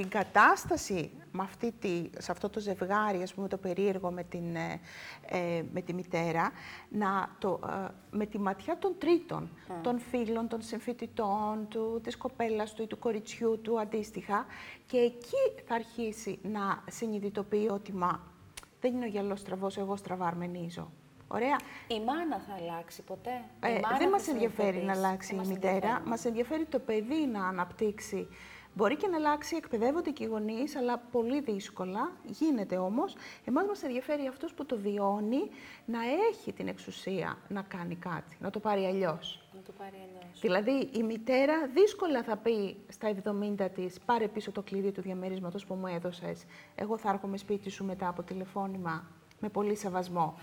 την κατάσταση με αυτή τη, σε αυτό το ζευγάρι, ας πούμε, το περίεργο με, την, ε, ε, με τη μητέρα, να το, ε, με τη ματιά των τρίτων, των φίλων, των συμφοιτητών του, της κοπέλας του ή του κοριτσιού του αντίστοιχα. Και εκεί θα αρχίσει να συνειδητοποιεί ότι «Μα, δεν είναι ο γυαλός στραβός, εγώ στραβαρμενίζω». Ωραία. Η μάνα θα αλλάξει ποτέ; Η Ε, μάνα δεν θα μας ενδιαφέρει να συνειδητοποιήσει; αλλάξει Δεν η μας μητέρα, ενδιαφέρει. μας ενδιαφέρει το παιδί να αναπτύξει. Μπορεί και να αλλάξει, εκπαιδεύονται και οι γονείς, αλλά πολύ δύσκολα. Γίνεται όμως. Εμάς μας ενδιαφέρει αυτός που το βιώνει να έχει την εξουσία να κάνει κάτι, να το πάρει αλλιώς. Να το πάρει αλλιώς. Δηλαδή, η μητέρα δύσκολα θα πει στα 70 της «Πάρε πίσω το κλειδί του διαμερίσματος που μου έδωσες. Εγώ θα έρχομαι σπίτι σου μετά από τηλεφώνημα με πολύ σεβασμό».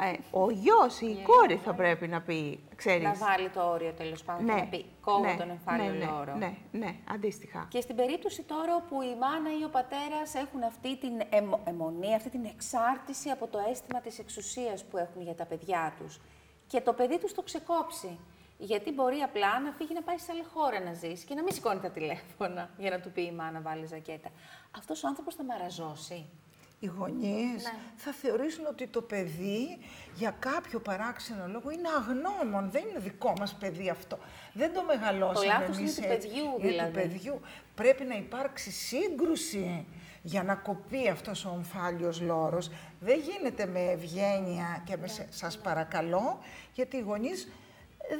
Ε, ο γιος ή η κόρη θα πρέπει να πει, ξέρεις... Να βάλει το όριο τέλος πάντων και να πει κόβω τον εμφάλιο ναι, λόρο. Ναι, ναι, αντίστοιχα. Και στην περίπτωση τώρα όπου η μάνα ή ο πατέρας έχουν αυτή την αιμο- αιμονή, αυτή την εξάρτηση από το αίσθημα της εξουσίας που έχουν για τα παιδιά τους και το παιδί τους το ξεκόψει. Γιατί μπορεί απλά να φύγει να πάει σε άλλη χώρα να ζήσει και να μην σηκώνει τα τηλέφωνα για να του πει η μάνα βάλει ζακέτα. Αυτός ο άνθρωπος θα μαραζώσει. Οι γονείς Ναι. θα θεωρήσουν ότι το παιδί για κάποιο παράξενο λόγο είναι αγνώμων. Δεν είναι δικό μας παιδί αυτό. Δεν το μεγαλώσαμε Το λάθος εμείς είναι του έτσι. παιδιού, Είναι δηλαδή. του παιδιού. Πρέπει να υπάρξει σύγκρουση για να κοπεί αυτός ο ομφάλιος λόρος. Δεν γίνεται με ευγένεια και με σε- σας παρακαλώ, γιατί οι γονείς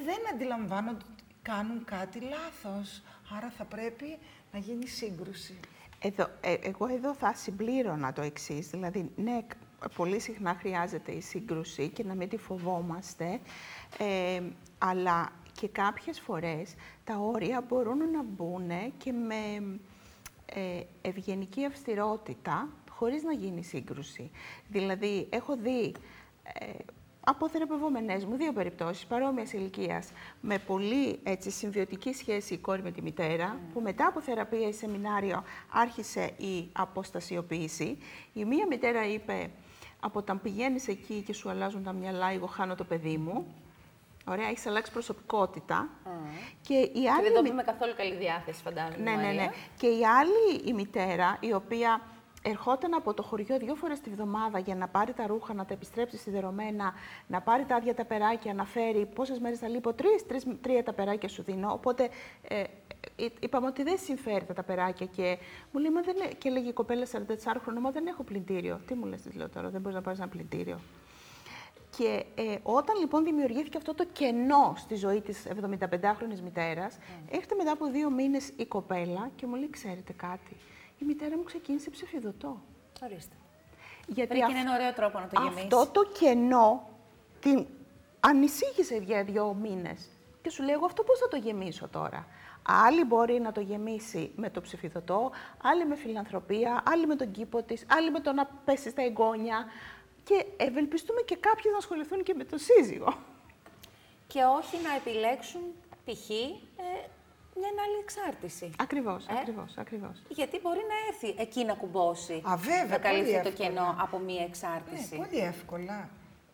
δεν αντιλαμβάνονται ότι κάνουν κάτι λάθος. Άρα θα πρέπει να γίνει σύγκρουση. Εδώ, ε, εγώ εδώ θα συμπλήρωνα το εξής. Δηλαδή, ναι, κ- πολύ συχνά χρειάζεται η σύγκρουση και να μην τη φοβόμαστε, ε, αλλά και κάποιες φορές τα όρια μπορούν να μπουν και με ε, ευγενική αυστηρότητα, χωρίς να γίνει σύγκρουση. Δηλαδή, έχω δει ε, από θεραπευόμενες μου δύο περιπτώσεις παρόμοιας ηλικίας με πολύ έτσι, συμβιωτική σχέση η κόρη με τη μητέρα, που μετά από θεραπεία ή σεμινάριο άρχισε η αποστασιοποίηση. Η μία μητέρα είπε, από όταν πηγαίνεις εκεί και σου αλλάζουν τα μυαλά, εγώ χάνω το παιδί μου. Ωραία, έχεις αλλάξει προσωπικότητα. Και η Και άλλη δεν το μη- πούμε καθόλου καλή διάθεση, φαντάζομαι. ναι, ναι, ναι. Μαρία. Και η άλλη η μητέρα, η οποία ερχόταν από το χωριό δύο φορές τη βδομάδα για να πάρει τα ρούχα, να τα επιστρέψει σιδερωμένα, να πάρει τα άδεια τα περάκια, να φέρει πόσες μέρες θα λείπω, τρεις, τρεις, τρία τα περάκια σου δίνω. Οπότε ε, ε, είπαμε ότι δεν συμφέρει τα περάκια και μου λέει, μα δεν, έ-» και λέγει η κοπέλα 44 χρόνων, μα δεν έχω πλυντήριο. Τι μου λες, της λέω τώρα, δεν μπορείς να πάρεις ένα πλυντήριο. Και ε, όταν λοιπόν δημιουργήθηκε αυτό το κενό στη ζωή της 75χρονης μητέρας, έρχεται μετά από δύο μήνες η κοπέλα και μου λέει, ξέρετε κάτι, η μητέρα μου ξεκίνησε ψηφιδωτό. Ορίστε. Γιατί Βρήκε αυ- έναν ωραίο τρόπο να το γεμίσει. αυτό το κενό την ανησύχησε για δύο μήνες. Και σου λέει, εγώ αυτό πώς θα το γεμίσω τώρα; Άλλη μπορεί να το γεμίσει με το ψηφιδωτό, άλλη με φιλανθρωπία, άλλη με τον κήπο της, άλλη με το να πέσεις στα εγγόνια. Και ευελπιστούμε και κάποιοι να ασχοληθούν και με το σύζυγο. Και όχι να επιλέξουν π.χ. Ε, μια άλλη εξάρτηση. Ακριβώς, Ε; ακριβώς, ακριβώς. Γιατί μπορεί να έρθει εκεί να κουμπώσει. Α, βέβαια, να καλύψει πολύ το εύκολα. κενό από μία Ναι, εξάρτηση. πολύ εύκολα.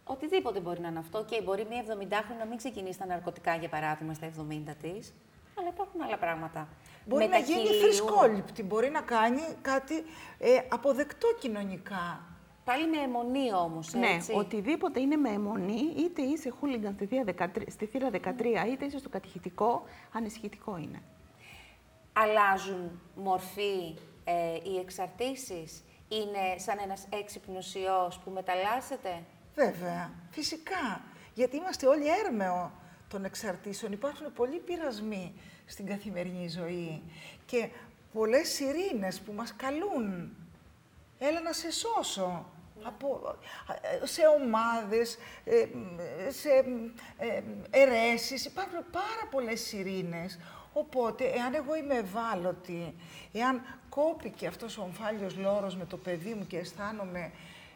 Οτιδήποτε μπορεί να είναι αυτό. Και μπορεί μία 70χρονη να μην ξεκινήσει τα ναρκωτικά, για παράδειγμα, στα 70 της. Αλλά υπάρχουν άλλα πράγματα. Μπορεί να γίνει Μεταχειλίου. θρησκόληπτη, μπορεί να κάνει κάτι ε, αποδεκτό κοινωνικά. Πάλι με αιμονή όμως. Ναι, οτιδήποτε είναι με αιμονή, είτε είσαι χούλιγκαν στη θύρα 13, στη θύρα 13 είτε είσαι στο κατηχητικό, ανησυχητικό είναι. Αλλάζουν μορφή ε, οι εξαρτήσεις; Είναι σαν ένας έξυπνος ιός που μεταλλάσσεται; Βέβαια, φυσικά. Γιατί είμαστε όλοι έρμεο των εξαρτήσεων. Υπάρχουν πολλοί πειρασμοί στην καθημερινή ζωή και πολλές σιρήνες που μας καλούν. Έλα να σε σώσω. Από, σε ομάδες, ε, σε ε, αιρέσεις, υπάρχουν πάρα πολλές σιρήνες. Οπότε, εάν εγώ είμαι ευάλωτη, εάν κόπηκε αυτός ο ομφάλιος λόρος με το παιδί μου και αισθάνομαι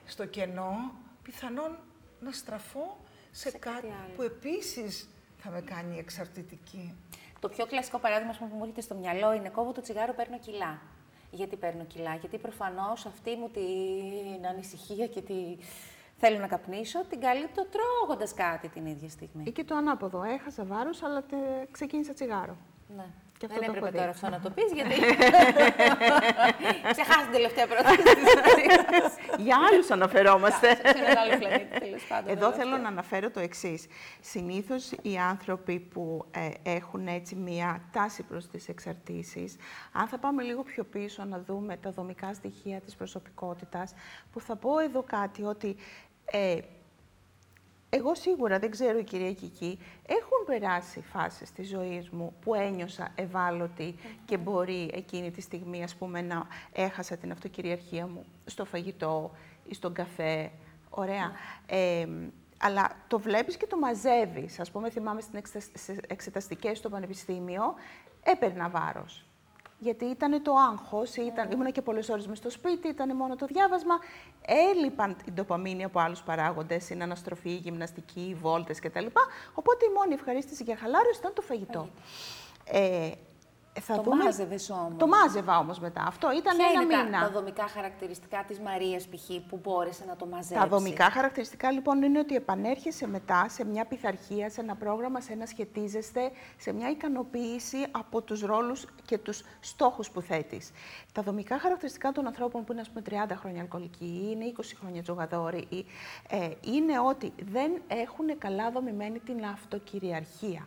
στο κενό, πιθανόν να στραφώ σε, κάτι που επίσης θα με κάνει εξαρτητική. Το πιο κλασικό παράδειγμα που μου έρχεται στο μυαλό είναι κόβω το τσιγάρο, παίρνω κιλά. Γιατί παίρνω κιλά, γιατί προφανώς αυτή μου την ανησυχία και τη... θέλω να καπνίσω, την καλύπτω τρώγοντας κάτι την ίδια στιγμή. Ή και το ανάποδο. Έχασα βάρος, αλλά τε... ξεκίνησα τσιγάρο. Ναι. Και αυτό Δεν έπρεπε τώρα αυτό να το πεις, γιατί ξεχάσει την τελευταία πρόταση Για άλλους αναφερόμαστε. Σε έναν άλλο πλανήτη, τέλος πάντων. Εδώ θέλω να αναφέρω το εξής. Συνήθως οι άνθρωποι που ε, έχουν έτσι μία τάση προς τις εξαρτήσεις, αν θα πάμε λίγο πιο πίσω να δούμε τα δομικά στοιχεία της προσωπικότητας, που θα πω εδώ κάτι, ότι ε, εγώ σίγουρα, δεν ξέρω η κυρία Κική, έχουν περάσει φάσεις της ζωής μου που ένιωσα ευάλωτη και μπορεί εκείνη τη στιγμή, ας πούμε, να έχασα την αυτοκυριαρχία μου στο φαγητό ή στον καφέ. Ωραία. Ε, αλλά το βλέπεις και το μαζεύεις. Ας πούμε, θυμάμαι στις εξεταστικές στο πανεπιστήμιο, έπαιρνα βάρος γιατί ήταν το άγχος, ήταν, ήμουν και πολλές ώρες μες στο σπίτι, ήταν μόνο το διάβασμα. Έλειπαν η ντοπαμίνη από άλλους παράγοντες, είναι αναστροφή, γυμναστική, βόλτες κτλ. Οπότε η μόνη ευχαρίστηση για χαλάρωση ήταν το φαγητό. Ε, θα το δούμε... μάζευες όμως. Το μάζευα όμως μετά. Αυτό ήταν Ποια ένα είναι μήνα. Τα, τα δομικά χαρακτηριστικά της Μαρίας π.χ. που μπόρεσε να το μαζέψει. Τα δομικά χαρακτηριστικά λοιπόν είναι ότι επανέρχεσαι μετά σε μια πειθαρχία, σε ένα πρόγραμμα, σε ένα σχετίζεστε, σε μια ικανοποίηση από τους ρόλους και τους στόχους που θέτεις. Τα δομικά χαρακτηριστικά των ανθρώπων που είναι ας πούμε 30 χρόνια αλκοολικοί ή είναι 20 χρόνια τζογαδόροι ε, είναι ότι δεν έχουν καλά δομημένη την αυτοκυριαρχία,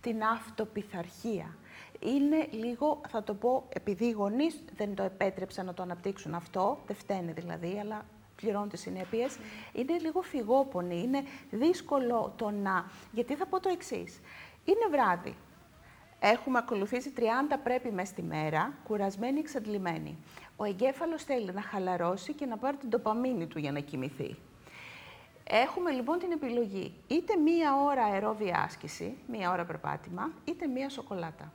την αυτοπιθαρχία είναι λίγο, θα το πω, επειδή οι γονείς δεν το επέτρεψαν να το αναπτύξουν αυτό, δεν φταίνε δηλαδή, αλλά πληρώνουν τις συνέπειες, είναι λίγο φυγόπονοι. Είναι δύσκολο το να. Γιατί θα πω το εξής. Είναι βράδυ. Έχουμε ακολουθήσει 30 πρέπει μέσα στη μέρα, κουρασμένοι, εξαντλημένοι. Ο εγκέφαλος θέλει να χαλαρώσει και να πάρει την τοπαμίνη του για να κοιμηθεί. Έχουμε λοιπόν την επιλογή είτε μία ώρα αερόβια άσκηση, μία ώρα περπάτημα, είτε μία σοκολάτα.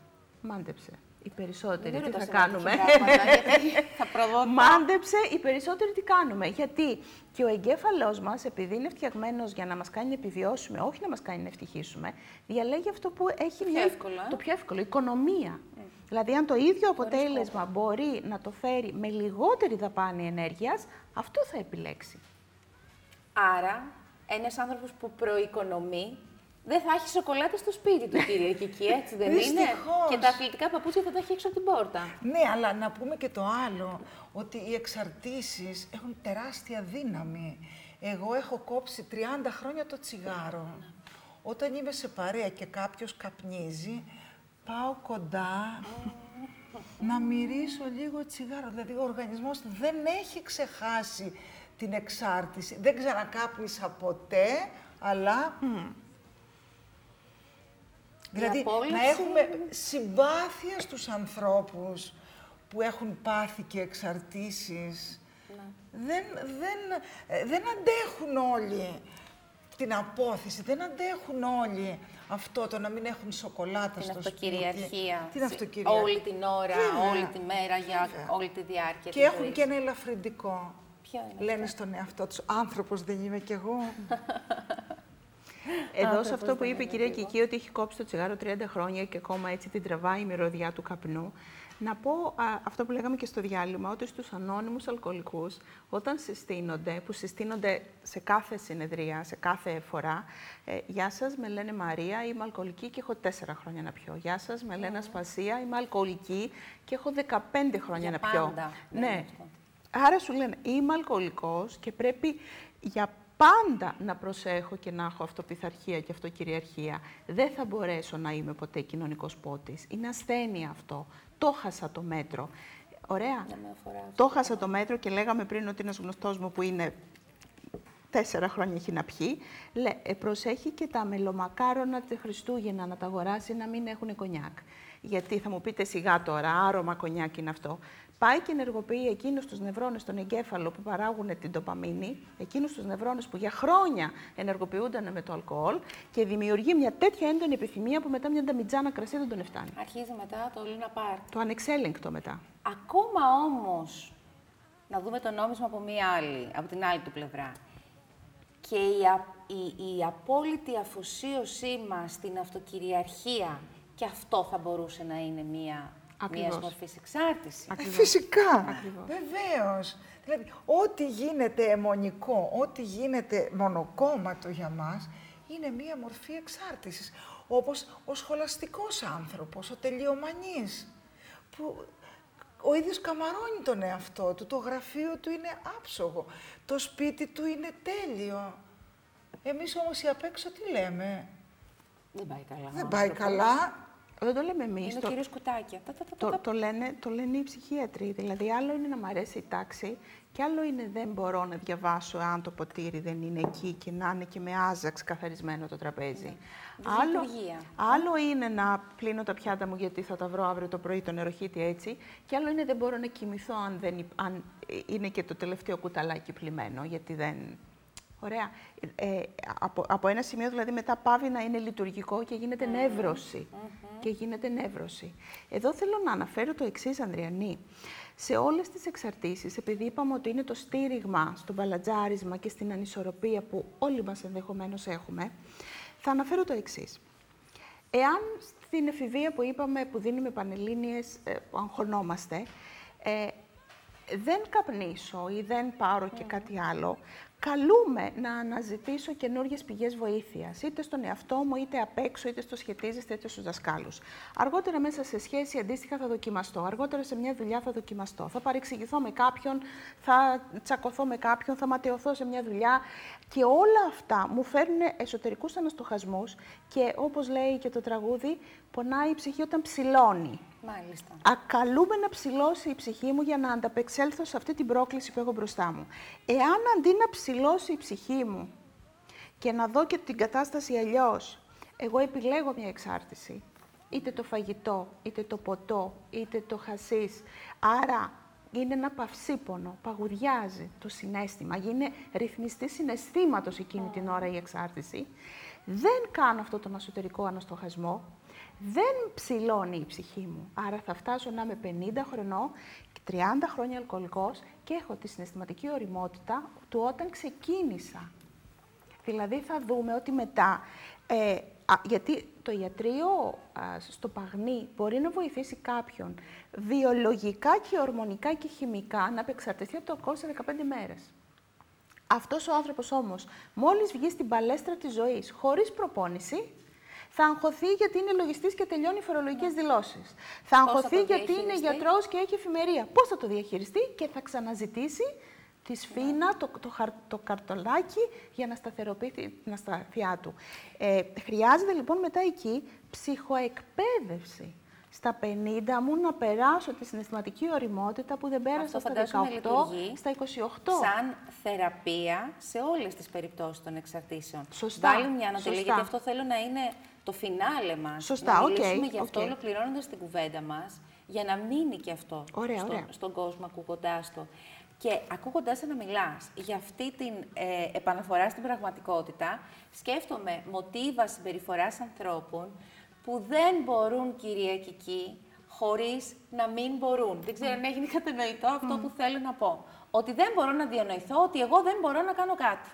Μάντεψε. Οι περισσότεροι τι θα κάνουμε; θα Μάντεψε οι περισσότεροι τι κάνουμε. Γιατί και ο εγκέφαλός μας, επειδή είναι φτιαγμένος για να μας κάνει να επιβιώσουμε, όχι να μας κάνει να ευτυχίσουμε, διαλέγει αυτό που έχει το πιο εύκολο, ε; το πιο εύκολο, οικονομία. Mm. Δηλαδή, αν το ίδιο αποτέλεσμα μπορεί να το φέρει με λιγότερη δαπάνη ενέργειας, αυτό θα επιλέξει. Άρα, ένας άνθρωπος που προοικονομεί δεν θα έχει σοκολάτα στο σπίτι του, κύριε Κική, έτσι δεν είναι; Και τα αθλητικά παπούτσια θα τα έχει έξω από την πόρτα. Ναι, αλλά να πούμε και το άλλο, ότι οι εξαρτήσεις έχουν τεράστια δύναμη. Εγώ έχω κόψει 30 χρόνια το τσιγάρο. Όταν είμαι σε παρέα και κάποιος καπνίζει, πάω κοντά να μυρίσω λίγο τσιγάρο. Δηλαδή, ο οργανισμός δεν έχει ξεχάσει την εξάρτηση. Δεν ξανακάπνισα ποτέ, αλλά Δηλαδή, να έχουμε συμπάθεια στους ανθρώπους που έχουν πάθει και εξαρτήσεις. Ναι. Δεν, δεν, ε, δεν αντέχουν όλοι την απόθεση, δεν αντέχουν όλοι αυτό το να μην έχουν σοκολάτα την στο σπίτι. Την αυτοκυριαρχία. Όλη την ώρα, όλη τη μέρα, για όλη τη διάρκεια Και έχουν και ένα ελαφρυντικό. Ποιο είναι Λένε στον εαυτό τους, άνθρωπος δεν είμαι κι εγώ. Εδώ σε αυτό που είπε η κυρία Κική, ότι έχει κόψει το τσιγάρο 30 χρόνια και ακόμα έτσι την τραβάει η μυρωδιά του καπνού, να πω αυτό που λέγαμε και στο διάλειμμα, ότι στους ανώνυμους αλκοολικούς, όταν συστήνονται, που συστήνονται σε κάθε συνεδρία, σε κάθε φορά, ε, «Γεια σας, με λένε Μαρία, είμαι αλκοολική και έχω 4 χρόνια να πιω». «Γεια σας, με λένε Ασπασία, είμαι αλκοολική και έχω 15 χρόνια να πιω». Πάντα. Ναι. ναι. Άρα σου λένε, είμαι αλκοολικός και πρέπει για πάντα να προσέχω και να έχω αυτοπιθαρχία και αυτοκυριαρχία. Δεν θα μπορέσω να είμαι ποτέ κοινωνικός πότης. Είναι ασθένεια αυτό. Το χάσα το μέτρο. Ωραία. Δεν με αφορά αυτό. Το χάσα το μέτρο και λέγαμε πριν ότι ένας γνωστός μου που είναι τέσσερα χρόνια έχει να πιει, λέ, ε, προσέχει και τα μελομακάρονα τη Χριστούγεννα να τα αγοράσει να μην έχουν κονιάκ. Γιατί θα μου πείτε σιγά τώρα, άρωμα κονιάκ είναι αυτό. Πάει και ενεργοποιεί εκείνους τους νευρώνες στον εγκέφαλο που παράγουν την τοπαμίνη, εκείνους τους νευρώνες που για χρόνια ενεργοποιούνταν με το αλκοόλ και δημιουργεί μια τέτοια έντονη επιθυμία που μετά μια νταμιτζάνα κρασί δεν τον φτάνει. Αρχίζει μετά το Luna Park. Το ανεξέλεγκτο μετά. Ακόμα όμως, να δούμε το νόμισμα από μία άλλη, από την άλλη του πλευρά. Και η, α- η, η απόλυτη αφοσίωσή μας στην αυτοκυριαρχία, και αυτό θα μπορούσε να είναι μία, Ακριβώς. μία μορφή εξάρτησης. Ε, φυσικά. Ακριβώς. Βεβαίως. Δηλαδή, ό,τι γίνεται αιμονικό, ό,τι γίνεται μονοκόμματο για μας, είναι μία μορφή εξάρτησης. Όπως ο σχολαστικός άνθρωπος, ο τελειομανής, που ο ίδιος καμαρώνει τον εαυτό του, το γραφείο του είναι άψογο, το σπίτι του είναι τέλειο. Εμείς όμως οι απ' έξω τι λέμε, Δεν πάει καλά. ο δεν πάει άνθρωπος. καλά, Δεν το λέμε εμείς. Είναι ο Το, κύριος Κουτάκια. Τα, τα, τα, τα, το, τα. το, λένε, το λένε οι ψυχίατροι. Δηλαδή, άλλο είναι να μ' αρέσει η τάξη και άλλο είναι δεν μπορώ να διαβάσω αν το ποτήρι δεν είναι εκεί και να είναι και με άζαξ καθαρισμένο το τραπέζι. Άλλο, Δυσλειτουργία. άλλο είναι να πλύνω τα πιάτα μου γιατί θα τα βρω αύριο το πρωί το νεροχύτη έτσι και άλλο είναι δεν μπορώ να κοιμηθώ αν, δεν, υπ- αν ε, είναι και το τελευταίο κουταλάκι πλημμένο γιατί δεν... Ωραία. Ε, από, από ένα σημείο δηλαδή μετά πάβει να είναι λειτουργικό και γίνεται νεύρωση. Και γίνεται νεύρωση. Εδώ θέλω να αναφέρω το εξής, Ανδριανή. Σε όλες τις εξαρτήσεις, επειδή είπαμε ότι είναι το στήριγμα στο μπαλατζάρισμα και στην ανισορροπία που όλοι μας ενδεχομένως έχουμε, θα αναφέρω το εξής. Εάν στην εφηβεία που είπαμε, που δίνουμε πανελλήνιες, ε, που αγχωνόμαστε, ε, δεν καπνίσω ή δεν πάρω και κάτι άλλο, καλούμε να αναζητήσω καινούργιες πηγές βοήθειας, είτε στον εαυτό μου, είτε απ' έξω, είτε στο σχετίζεστε, είτε στους δασκάλους. Αργότερα μέσα σε σχέση αντίστοιχα θα δοκιμαστώ, αργότερα σε μια δουλειά θα δοκιμαστώ, θα παρεξηγηθώ με κάποιον, θα τσακωθώ με κάποιον, θα ματαιωθώ σε μια δουλειά. Και όλα αυτά μου φέρνουν εσωτερικούς αναστοχασμούς και όπως λέει και το τραγούδι, πονάει η ψυχή όταν ψηλώνει. Μάλιστα. Ακαλούμε να ψηλώσει η ψυχή μου για να ανταπεξέλθω σε αυτή την πρόκληση που έχω μπροστά μου. Εάν αντί να ψηλώσει η ψυχή μου και να δω και την κατάσταση αλλιώς, εγώ επιλέγω μια εξάρτηση, είτε το φαγητό, είτε το ποτό, είτε το χασίς, άρα είναι ένα παυσίπονο, παγουριάζει το συνέστημα, είναι ρυθμιστή συναισθήματος εκείνη την ώρα η εξάρτηση, δεν κάνω αυτό τον εσωτερικό αναστοχασμό, δεν ψηλώνει η ψυχή μου. Άρα θα φτάσω να είμαι 50 χρονών και 30 χρόνια αλκοολικός και έχω τη συναισθηματική οριμότητα του όταν ξεκίνησα. Δηλαδή θα δούμε ότι μετά, ε, α, γιατί το ιατρείο α, στο παγνί μπορεί να βοηθήσει κάποιον βιολογικά και ορμονικά και χημικά να απεξαρτηθεί από το αλκοόλ σε 15 μέρες. Αυτός ο άνθρωπος όμως, μόλις βγει στην παλέστρα της ζωής, χωρίς προπόνηση, θα αγχωθεί γιατί είναι λογιστής και τελειώνει φορολογικές δηλώσεις. Θα θα αγχωθεί το γιατί είναι διαχειριστεί; γιατρός και έχει εφημερία. Πώς θα το διαχειριστεί; Και θα ξαναζητήσει της σφήνα, το, το, χαρ- το καρτολάκι για να σταθεροποιήσει την ασταθειά του. Ε, χρειάζεται λοιπόν μετά εκεί ψυχοεκπαίδευση. Στα 50 μου να περάσω τη συναισθηματική οριμότητα που δεν πέρασα Αυτό στα φαντάζομαι 18, λειτουργεί στα 28. Σαν θεραπεία σε όλες τις περιπτώσεις των εξαρτήσεων. Σωστά, Βάλει μια ανατολή, σωστά. γιατί αυτό θέλω να είναι το φινάλε μας. Σωστά, να οκ, μιλήσουμε γι' αυτό οκ. ολοκληρώνοντας την κουβέντα μας, για να μείνει και αυτό Ωραία, στο- ωραία. στον κόσμο ακούγοντάς το. Και ακούγοντάς να μιλάς για αυτή την ε, επαναφορά στην πραγματικότητα, σκέφτομαι μοτίβα συμπεριφοράς ανθρώπων που δεν μπορούν Κυριακική χωρίς να μην μπορούν. Δεν ξέρω αν έγινε κατανοητό αυτό που θέλω να πω. Ότι δεν μπορώ να διανοηθώ ότι εγώ δεν μπορώ να κάνω κάτι.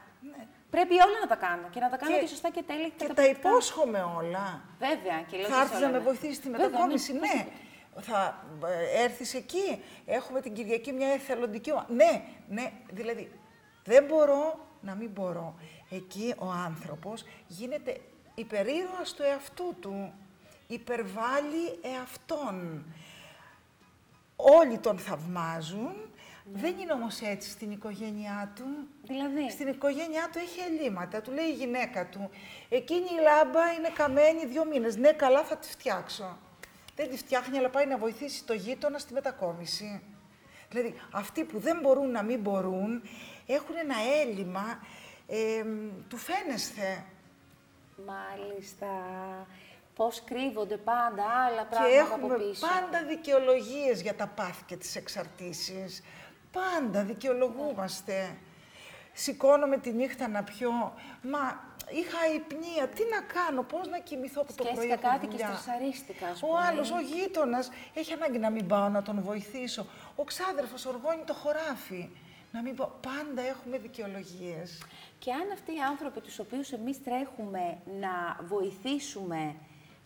Πρέπει όλα να τα κάνω και να τα κάνω και, Και- σωστά και τέλεια και, και τα καταπληκτικά. υπόσχομαι όλα. Βέβαια. Και λέω Θα και έρθεις σε να όλα, με ναι. βοηθήσεις στη Βέβαια, μετακόμιση, ναι. ναι. Θα ε, έρθεις εκεί. Έχουμε την Κυριακή μια εθελοντική ομάδα. Ναι, ναι, δηλαδή δεν μπορώ να μην μπορώ. Εκεί ο άνθρωπος γίνεται υπερήρωας του εαυτού του. Υπερβάλλει εαυτόν. Όλοι τον θαυμάζουν. Δεν είναι όμως έτσι στην οικογένειά του. Δηλαδή; Στην οικογένειά του έχει ελλείμματα. Του λέει η γυναίκα του, εκείνη η λάμπα είναι καμένη δύο μήνες. Ναι, καλά θα τη φτιάξω. Δεν τη φτιάχνει, αλλά πάει να βοηθήσει το γείτονα στη μετακόμιση. Δηλαδή, αυτοί που δεν μπορούν να μην μπορούν, έχουν ένα έλλειμμα ε, του φαίνεσθε. Μάλιστα. Πώς κρύβονται πάντα άλλα πράγματα Και έχουμε από πίσω. πάντα δικαιολογίες για τα πάθη και τις εξαρτήσεις. Πάντα δικαιολογούμαστε. Σηκώνομαι τη νύχτα να πιω. Μα είχα υπνία. Τι να κάνω, πώς να κοιμηθώ από το πρωί Σκέφτηκα έχω κάτι και δουλειά; στρεσαρίστηκα, ας Ο πούμε. άλλος, ο γείτονας, έχει ανάγκη να μην πάω να τον βοηθήσω. Ο ξάδερφος οργώνει το χωράφι. Να μην πάω. Πάντα έχουμε δικαιολογίες. Και αν αυτοί οι άνθρωποι τους οποίους εμείς τρέχουμε να βοηθήσουμε,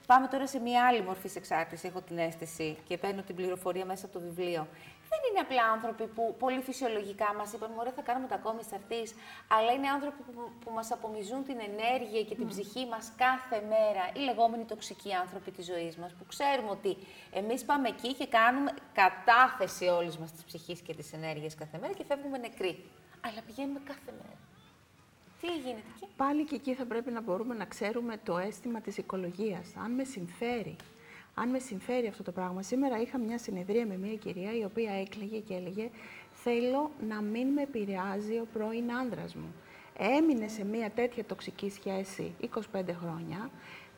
πάμε τώρα σε μια άλλη μορφή εξάρτησης, έχω την αίσθηση και παίρνω την πληροφορία μέσα από το βιβλίο. Δεν είναι απλά άνθρωποι που πολύ φυσιολογικά μας είπαν «Μωρέ, θα κάνουμε τα ακόμη σαρτής», αλλά είναι άνθρωποι που, που μας απομυζούν την ενέργεια και την ψυχή μας κάθε μέρα, οι λεγόμενοι τοξικοί άνθρωποι της ζωής μας, που ξέρουμε ότι εμείς πάμε εκεί και κάνουμε κατάθεση όλης μας της ψυχής και της ενέργειας κάθε μέρα και φεύγουμε νεκροί. Αλλά πηγαίνουμε κάθε μέρα. Τι γίνεται εκεί; Πάλι και εκεί θα πρέπει να μπορούμε να ξέρουμε το αίσθημα της οικολογίας. Αν με συμφέρει. Αν με συμφέρει αυτό το πράγμα. Σήμερα είχα μια συνεδρία με μια κυρία η οποία έκλαιγε και έλεγε «Θέλω να μην με επηρεάζει ο πρώην άνδρας μου». Έμεινε σε μια τέτοια τοξική σχέση 25 χρόνια.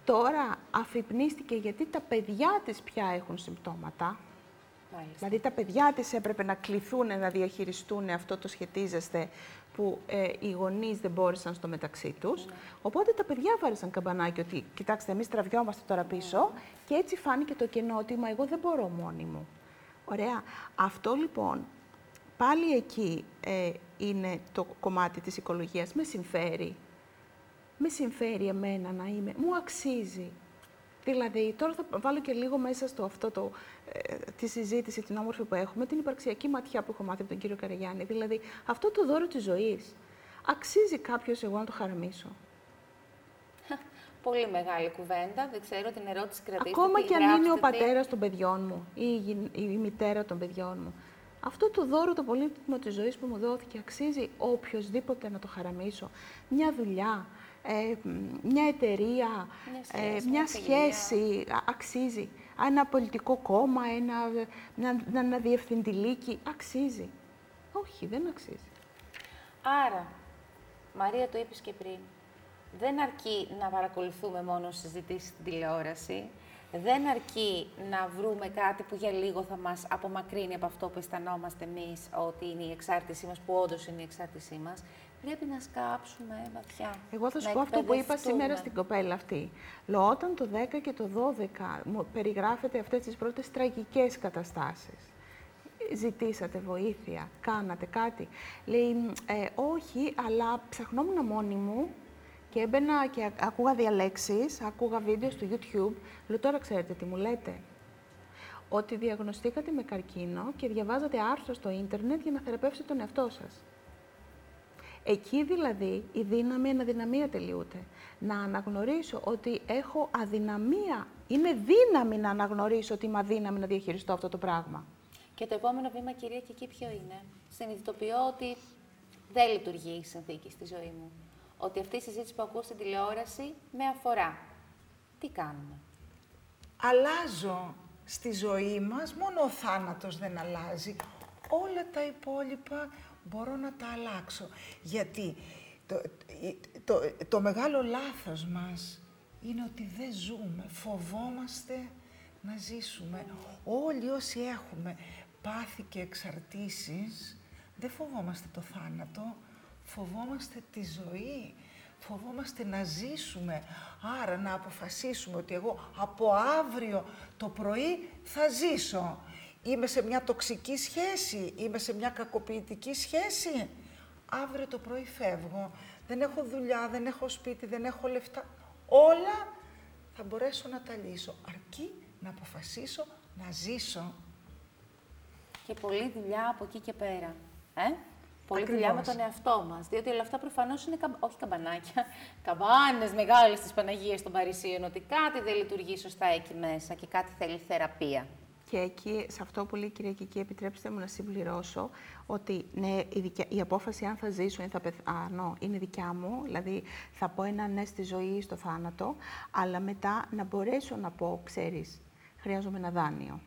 Τώρα αφυπνίστηκε γιατί τα παιδιά της πια έχουν συμπτώματα. Μάλιστα. Δηλαδή τα παιδιά της έπρεπε να κληθούν να διαχειριστούν αυτό το σχετίζεστε που ε, οι γονείς δεν μπόρεσαν στο μεταξύ τους. Οπότε τα παιδιά βάρεσαν καμπανάκι ότι κοιτάξτε εμείς τραβιόμαστε τώρα πίσω και έτσι φάνηκε το κενό ότι μα εγώ δεν μπορώ μόνη μου. Ωραία. Αυτό λοιπόν πάλι εκεί ε, είναι το κομμάτι της οικολογίας. Με συμφέρει. Με συμφέρει εμένα να είμαι. Μου αξίζει. Δηλαδή, τώρα θα βάλω και λίγο μέσα στο αυτό το, ε, τη συζήτηση, την όμορφη που έχουμε, την υπαρξιακή ματιά που έχω μάθει από τον κύριο Καραγιάννη. Δηλαδή, αυτό το δώρο της ζωής, αξίζει κάποιος εγώ να το χαραμίσω; Πολύ μεγάλη κουβέντα. Δεν ξέρω την ερώτηση κρατήστε. Ακόμα τη και αν είναι ο γράψτε τη. πατέρας των παιδιών μου ή η, γυ- η μητέρα των παιδιών μου. Αυτό το δώρο, το πολύτιμο της ζωής που μου δόθηκε, αξίζει οποιοδήποτε να το χαραμίσω. Μια δουλειά, ε, μ, μια εταιρεία, Μια ε, σχέση, μια μια φιλία. σχέση, α- αξίζει. Ένα πολιτικό κόμμα, ένα, ένα, ένα διευθυντηλίκι, αξίζει. Όχι, δεν αξίζει. Άρα, Μαρία το είπες και πριν, δεν αρκεί να παρακολουθούμε μόνο συζητήσεις στην τηλεόραση, δεν αρκεί να βρούμε κάτι που για λίγο θα μας απομακρύνει από αυτό που αισθανόμαστε εμείς ότι είναι η εξάρτησή μας, που όντως είναι η εξάρτησή μας. Πρέπει να σκάψουμε βαθιά. Εγώ θα σου να πω αυτό που είπα εκπαιδευτούμε. σήμερα στην κοπέλα αυτή. Λέω, όταν το 10 και το 12 μου περιγράφετε αυτές τις πρώτες τραγικές καταστάσεις. Ζητήσατε βοήθεια, κάνατε κάτι. Λέει, «Μ, ε, όχι, αλλά ψαχνόμουν μόνη μου και έμπαινα και α- ακούγα διαλέξεις, ακούγα βίντεο στο YouTube. Λέω, τώρα ξέρετε τι μου λέτε. Ότι διαγνωστήκατε με καρκίνο και διαβάζατε άρθρο στο ίντερνετ για να θεραπεύσετε τον εαυτό σας. Εκεί δηλαδή η δύναμη, η αδυναμία τελειούται. Να αναγνωρίσω ότι έχω αδυναμία. Είναι δύναμη να αναγνωρίσω ότι είμαι αδύναμη να διαχειριστώ αυτό το πράγμα. Και το επόμενο βήμα, κυρία, και εκεί ποιο είναι; Συνειδητοποιώ ότι δεν λειτουργεί η συνθήκη στη ζωή μου. Ότι αυτή η συζήτηση που ακούω στην τηλεόραση με αφορά. Τι κάνουμε; αλλάζω στη ζωή μας, μόνο ο θάνατος δεν αλλάζει. Όλα τα υπόλοιπα μπορώ να τα αλλάξω. Γιατί το, το, το μεγάλο λάθος μας είναι ότι δεν ζούμε, φοβόμαστε να ζήσουμε. Όλοι όσοι έχουμε πάθη και εξαρτήσεις, δεν φοβόμαστε το θάνατο, φοβόμαστε τη ζωή. Φοβόμαστε να ζήσουμε, άρα να αποφασίσουμε ότι εγώ από αύριο το πρωί θα ζήσω. Είμαι σε μια τοξική σχέση, είμαι σε μια κακοποιητική σχέση. Αύριο το πρωί φεύγω, δεν έχω δουλειά, δεν έχω σπίτι, δεν έχω λεφτά. Όλα θα μπορέσω να τα λύσω, αρκεί να αποφασίσω να ζήσω. Και πολλή δουλειά από εκεί και πέρα. Ε; Πολλή Ακριβώς. δουλειά με τον εαυτό μας. Διότι όλα αυτά προφανώς είναι καμ... όχι καμπανάκια, καμπάνες μεγάλες της Παναγίας των Παρισίων. Ότι κάτι δεν λειτουργεί σωστά εκεί μέσα και κάτι θέλει θεραπεία. Και εκεί, σε αυτό που λέει η κυρία Κική, επιτρέψτε μου να συμπληρώσω ότι ναι, η, δικιά- η απόφαση αν θα ζήσω ή θα πεθάνω είναι δικιά μου, δηλαδή θα πω ένα ναι στη ζωή ή στο θάνατο, αλλά μετά να μπορέσω να πω, ξέρεις, χρειάζομαι ένα δάνειο,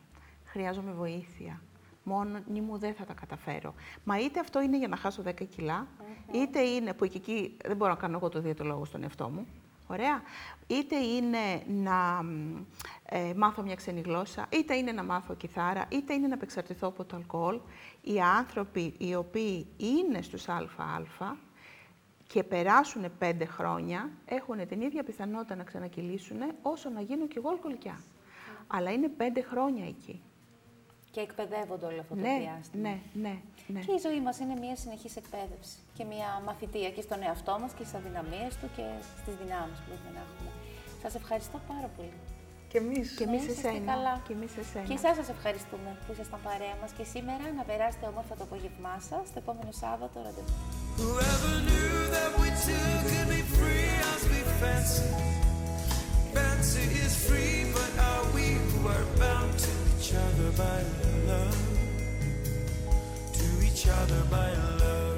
χρειάζομαι βοήθεια, Μόνη μου δεν θα τα καταφέρω. Μα είτε αυτό είναι για να χάσω 10 κιλα είτε είναι που και εκεί δεν μπορώ να κάνω εγώ το διαιτολόγο στον εαυτό μου. Ωραία. Είτε είναι να μ, ε, μάθω μια ξένη γλώσσα, είτε είναι να μάθω κιθάρα, είτε είναι να απεξαρτηθώ από το αλκοόλ. Οι άνθρωποι οι οποίοι είναι στους ΑΑ και περάσουν πέντε χρόνια, έχουν την ίδια πιθανότητα να ξανακυλήσουν όσο να γίνουν κι εγώ αλκοολικιά. Αλλά είναι πέντε χρόνια εκεί. Και εκπαιδεύονται όλο αυτό το Ναι, διάστημα. ναι, ναι, ναι. Και η ζωή μας είναι μια συνεχής εκπαίδευση και μια μαθητεία και στον εαυτό μας και στις αδυναμίες του και στις δυνάμεις που μπορούμε να έχουμε. Σας ευχαριστώ πάρα πολύ. Και εμείς. Και εμείς Να είσαστε εσένα. καλά. Και εμείς εσένα. Και εσάς σας ευχαριστούμε που ήσασταν παρέα μας και σήμερα να περάσετε όμορφα το απόγευμά σας, το επόμενο Σάββατο ραντεβού. Whoever knew that we two could be free as we fancy? Fancy is free, but are we; Who are bound to other by love? To each other by love.